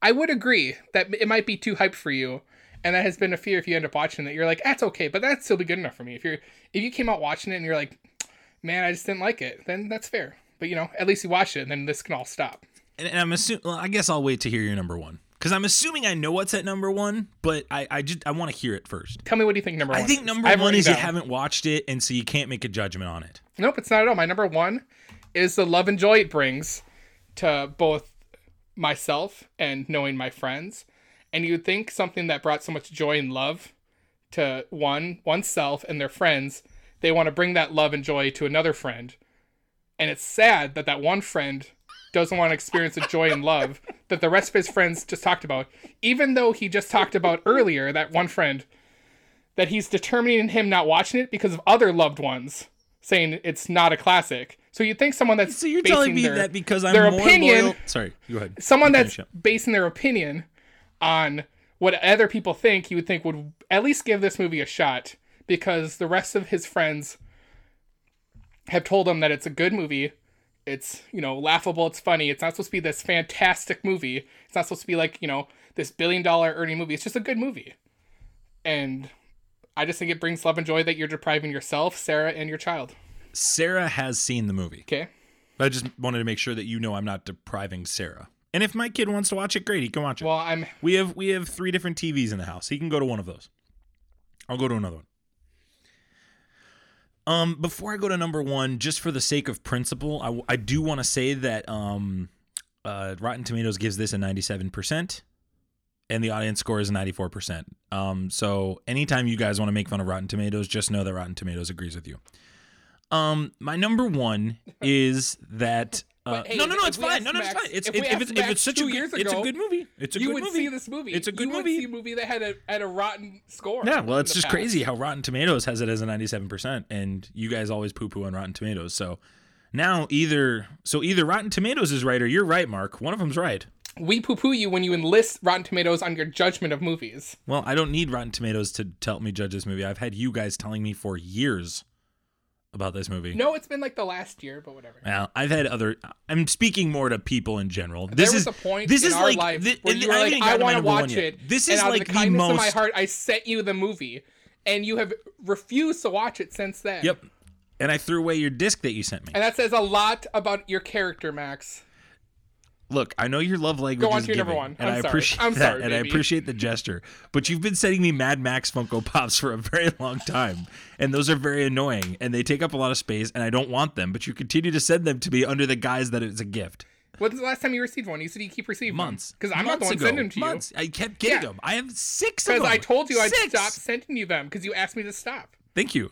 I would agree that it might be too hyped for you, and that has been a fear if you end up watching it. You're like, that's okay, but that'd still be good enough for me. If you're if you came out watching it and you're like, man, I just didn't like it, then that's fair. But you know, at least you watched it, and then this can all stop.
And, and I'm assuming. Well, I guess I'll wait to hear your number one because I'm assuming I know what's at number one, but I I just I want to hear it first.
Tell me what do you think number one?
I think number
I have it
one is you haven't watched it, and so you can't make a judgment on it.
Nope, it's not at all. My number one is the love and joy it brings to both myself and knowing my friends. And you'd think something that brought so much joy and love to one oneself and their friends, they want to bring that love and joy to another friend. And it's sad that that one friend doesn't want to experience the joy and love that the rest of his friends just talked about, even though he just talked about earlier that one friend that he's determining him not watching it because of other loved ones saying it's not a classic. So you think someone that's
So you're telling me
their,
that because I'm
their
more
opinion,
loyal. Sorry, go ahead.
someone that's
up.
basing their opinion on what other people think, you would think would at least give this movie a shot because the rest of his friends have told him that it's a good movie. It's, you know, laughable, it's funny. It's not supposed to be this fantastic movie. It's not supposed to be like, you know, this billion dollar earning movie. It's just a good movie. And I just think it brings love and joy that you're depriving yourself, Sarah, and your child.
Sarah has seen the movie.
Okay?
I just wanted to make sure that you know I'm not depriving Sarah And if my kid wants to watch it, great, he can watch it.
Well, I'm
we have we have three different TVs in the house. He can go to one of those. I'll go to another one. Um, before I go to number one, just for the sake of principle, I, I do want to say that um, uh, Rotten Tomatoes gives this a 97%, and the audience score is 94%. Um, so anytime you guys want to make fun of Rotten Tomatoes, just know that Rotten Tomatoes agrees with you. Um, my number one is that. Uh,
hey,
no, no, no, it's fine. No, no, it's fine. It's
if
if,
we
if
asked
it's if it's such a good,
years
it's a good movie. It's a
you
good
would
movie.
see this movie.
It's a good
you
movie.
Would see a movie that had a had a rotten score.
Yeah, well, it's just
past.
crazy how Rotten Tomatoes has it as a 97%, and you guys always poo poo on Rotten Tomatoes. So now either, so either Rotten Tomatoes is right or you're right, Mark. One of them's right.
We poo poo you when you enlist Rotten Tomatoes on your judgment of movies.
Well, I don't need Rotten Tomatoes to tell me judge this movie. I've had you guys telling me for years about this movie.
No, it's been like the last year, but whatever.
Well, I've had other. I'm speaking more to people in general.
there
This
was
is
a point
This
in
is
our
like
life where you were
I
like, "I
gotten to my
want to watch
yet.
it."
This
and
is
out
like
of the kindness
most.
of my heart, I sent you the movie, and you have refused to watch it since then.
Yep. And I threw away your disc that you sent me.
And that says a lot about your character, Max.
Look, I know your love language
on
is
to your number
giving,
one.
and
I'm
I
sorry.
appreciate
I'm
that,
sorry,
and I
baby.
appreciate the gesture. But you've been sending me Mad Max Funko Pops for a very long time, and those are very annoying, and they take up a lot of space, and I don't want them. But you continue to send them to me under the guise that it's a gift.
When's the last time you received one? You said you keep receiving
Months,
Because I'm not the one
ago.
sending them to you.
Months. I kept getting
Yeah.
them. I have six of
you.
them.
Because I told you I'd
Six.
stop sending you them because you asked me to stop.
Thank you.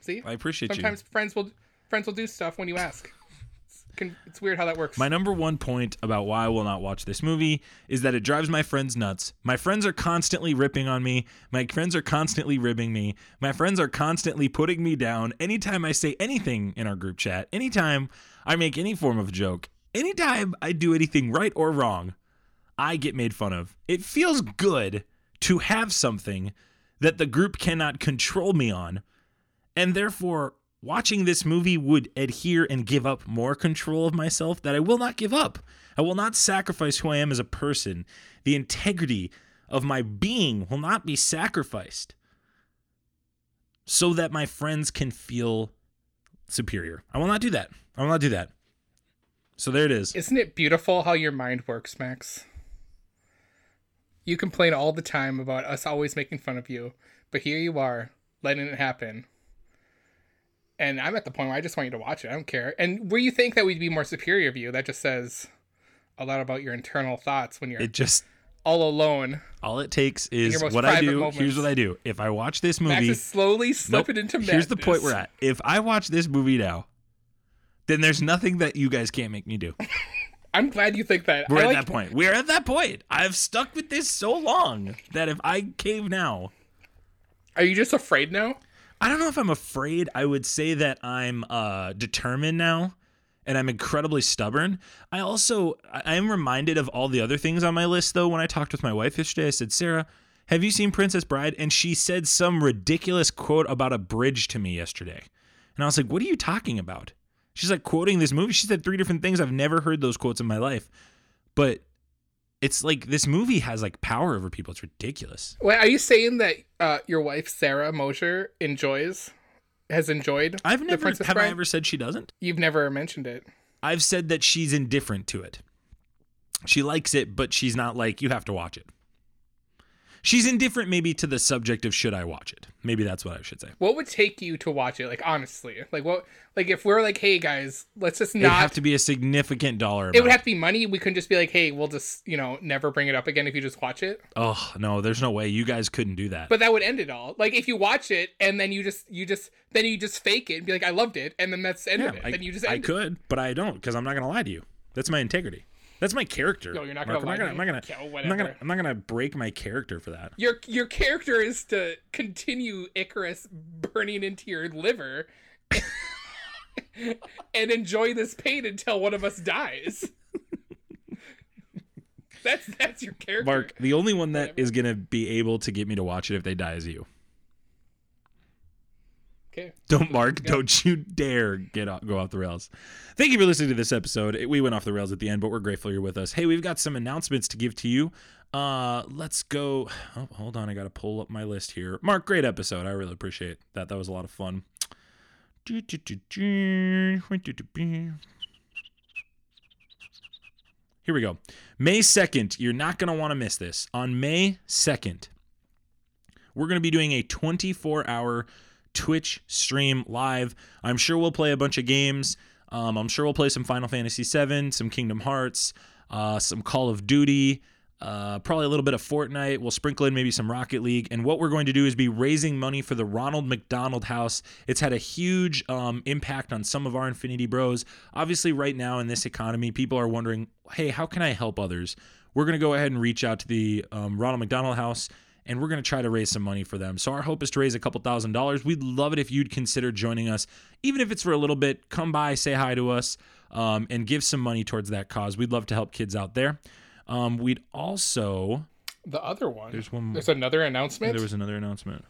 See?
I appreciate you.
Sometimes friends will friends will do stuff when you ask. It's, weird how that works.
My number one point about why I will not watch this movie is that it drives my friends nuts. My friends are constantly ripping on me. My friends are constantly ribbing me. My friends are constantly putting me down. Anytime I say anything in our group chat, anytime I make any form of joke, anytime I do anything right or wrong, I get made fun of. It feels good to have something that the group cannot control me on. And therefore, watching this movie would adhere and give up more control of myself that I will not give up. I will not sacrifice who I am as a person. The integrity of my being will not be sacrificed so that my friends can feel superior. I will not do that. I will not do that. So there it is.
Isn't it beautiful how your mind works, Max? You complain all the time about us always making fun of you, but here you are, letting it happen. And I'm at the point where I just want you to watch it. I don't care. And where you think that we'd be more superior of you, that just says a lot about your internal thoughts when you're
It just
all alone.
all it takes is what I do.
moments.
Here's what I do. If I watch this movie,
slowly
Nope.
slipping into madness.
Here's the point we're at. If I watch this movie now, then there's nothing that you guys can't make me do.
I'm glad you think that.
We're
I
at
like,
that point. We're at that point. I've stuck with this so long that if I cave now,
Are you just afraid now?
I don't know if I'm afraid. I would say that I'm uh, determined now, and I'm incredibly stubborn. I also I am reminded of all the other things on my list though. When I talked with my wife yesterday, I said, "Sarah, have you seen Princess Bride?" And she said some ridiculous quote about a bridge to me yesterday, and I was like, "What are you talking about?" She's like quoting this movie. She said three different things. I've never heard those quotes in my life, but it's like this movie has like power over people. It's ridiculous.
Wait, are you saying that uh, your wife Sarah Mosher enjoys, has enjoyed?
I've
The
never have I ever said she doesn't.
You've never mentioned it.
I've said that she's indifferent to it. She likes it, but she's not like, you have to watch it. She's indifferent maybe to the subject of should I watch it. Maybe that's what I should say.
What would take you to watch it? Like honestly, like what? Like if we're like, hey guys, let's just
It'd
not.
have to be a significant dollar amount.
it would have to be money. We couldn't just be like, hey, we'll just you know never bring it up again if you just watch it.
Oh, no, there's no way. You guys couldn't do that.
But that would end it all. Like if you watch it and then you just you just then you just fake it and be like, I loved it, and then that's the end
yeah,
of it.
I,
then you just
I
end it.
could, but I don't because I'm not to lie to you. That's my integrity. That's my character.
No, you're not
Mark.
gonna
I'm not gonna, I'm not gonna, I'm not gonna, I'm not gonna break my character for that.
Your your character is to continue Icarus burning into your liver and enjoy this pain until one of us dies. that's that's your character.
Mark, the only one that is going to be able to get me to watch it if they die is you. Don't Mark, don't you dare get off, go off the rails. Thank you for listening to this episode. We went off the rails at the end, but we're grateful you're with us. Hey, we've got some announcements to give to you. Uh, let's go. Oh, hold on, I got to pull up my list here. Mark, great episode. I really appreciate that. That was a lot of fun. Here we go. May 2nd, you're not going to want to miss this. On May 2nd, we're going to be doing a 24 hour Twitch stream live. I'm sure we'll play a bunch of games. Um, I'm sure we'll play some Final Fantasy VII, some Kingdom Hearts, uh, some Call of Duty, uh, probably a little bit of Fortnite. We'll sprinkle in maybe some Rocket League. And what we're going to do is be raising money for the Ronald McDonald House. It's had a huge um, impact on some of our Infinity Bros. Obviously, right now in this economy, people are wondering, hey, how can I help others? We're going to go ahead and reach out to the um, Ronald McDonald House and we're going to try to raise some money for them. So our hope is to raise a couple thousand dollars. We'd love it if you'd consider joining us, even if it's for a little bit. Come by, say hi to us, um, and give some money towards that cause. We'd love to help kids out there. Um, we'd also
The other one.
There's one more.
There's another announcement.
there was another announcement.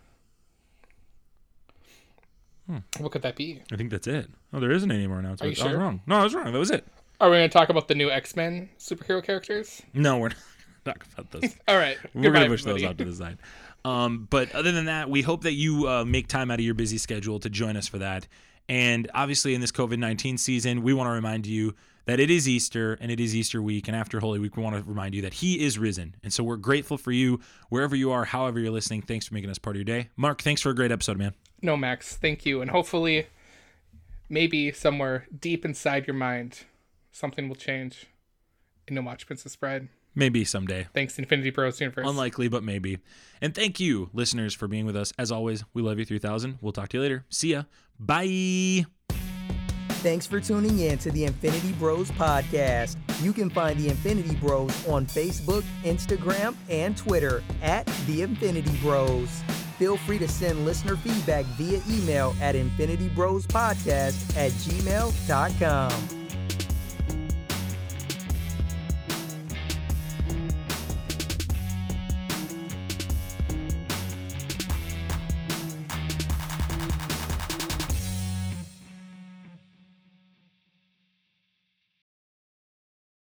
What could that be?
I think that's it. Oh, there isn't any more announcements.
Are you
I was
sure?
wrong. No, I was wrong. That was it.
Are we going to talk about the new X Men superhero characters?
No, we're not talking about those.
All right.
We're
Goodbye,
gonna push those
everybody.
out to the side. Um, but other than that, we hope that you uh, make time out of your busy schedule to join us for that. And obviously, in this COVID nineteen season, we want to remind you that it is Easter and it is Easter week. And after Holy Week, we want to remind you that He is risen. And so we're grateful for you wherever you are, however you're listening. Thanks for making us part of your day, Mark. Thanks for a great episode, man.
No, Max. Thank you. And hopefully, maybe somewhere deep inside your mind, something will change. And you'll watch Princess Bride.
Maybe someday.
Thanks, Infinity Bros Universe.
Unlikely, but maybe. And thank you, listeners, for being with us. As always, we love you 3000. We'll talk to you later. See ya. Bye.
Thanks for tuning in to the Infinity Bros podcast. You can find the Infinity Bros on Facebook, Instagram, and Twitter at the Infinity Bros. Feel free to send listener feedback via email at infinitybrospodcast at gmail.com.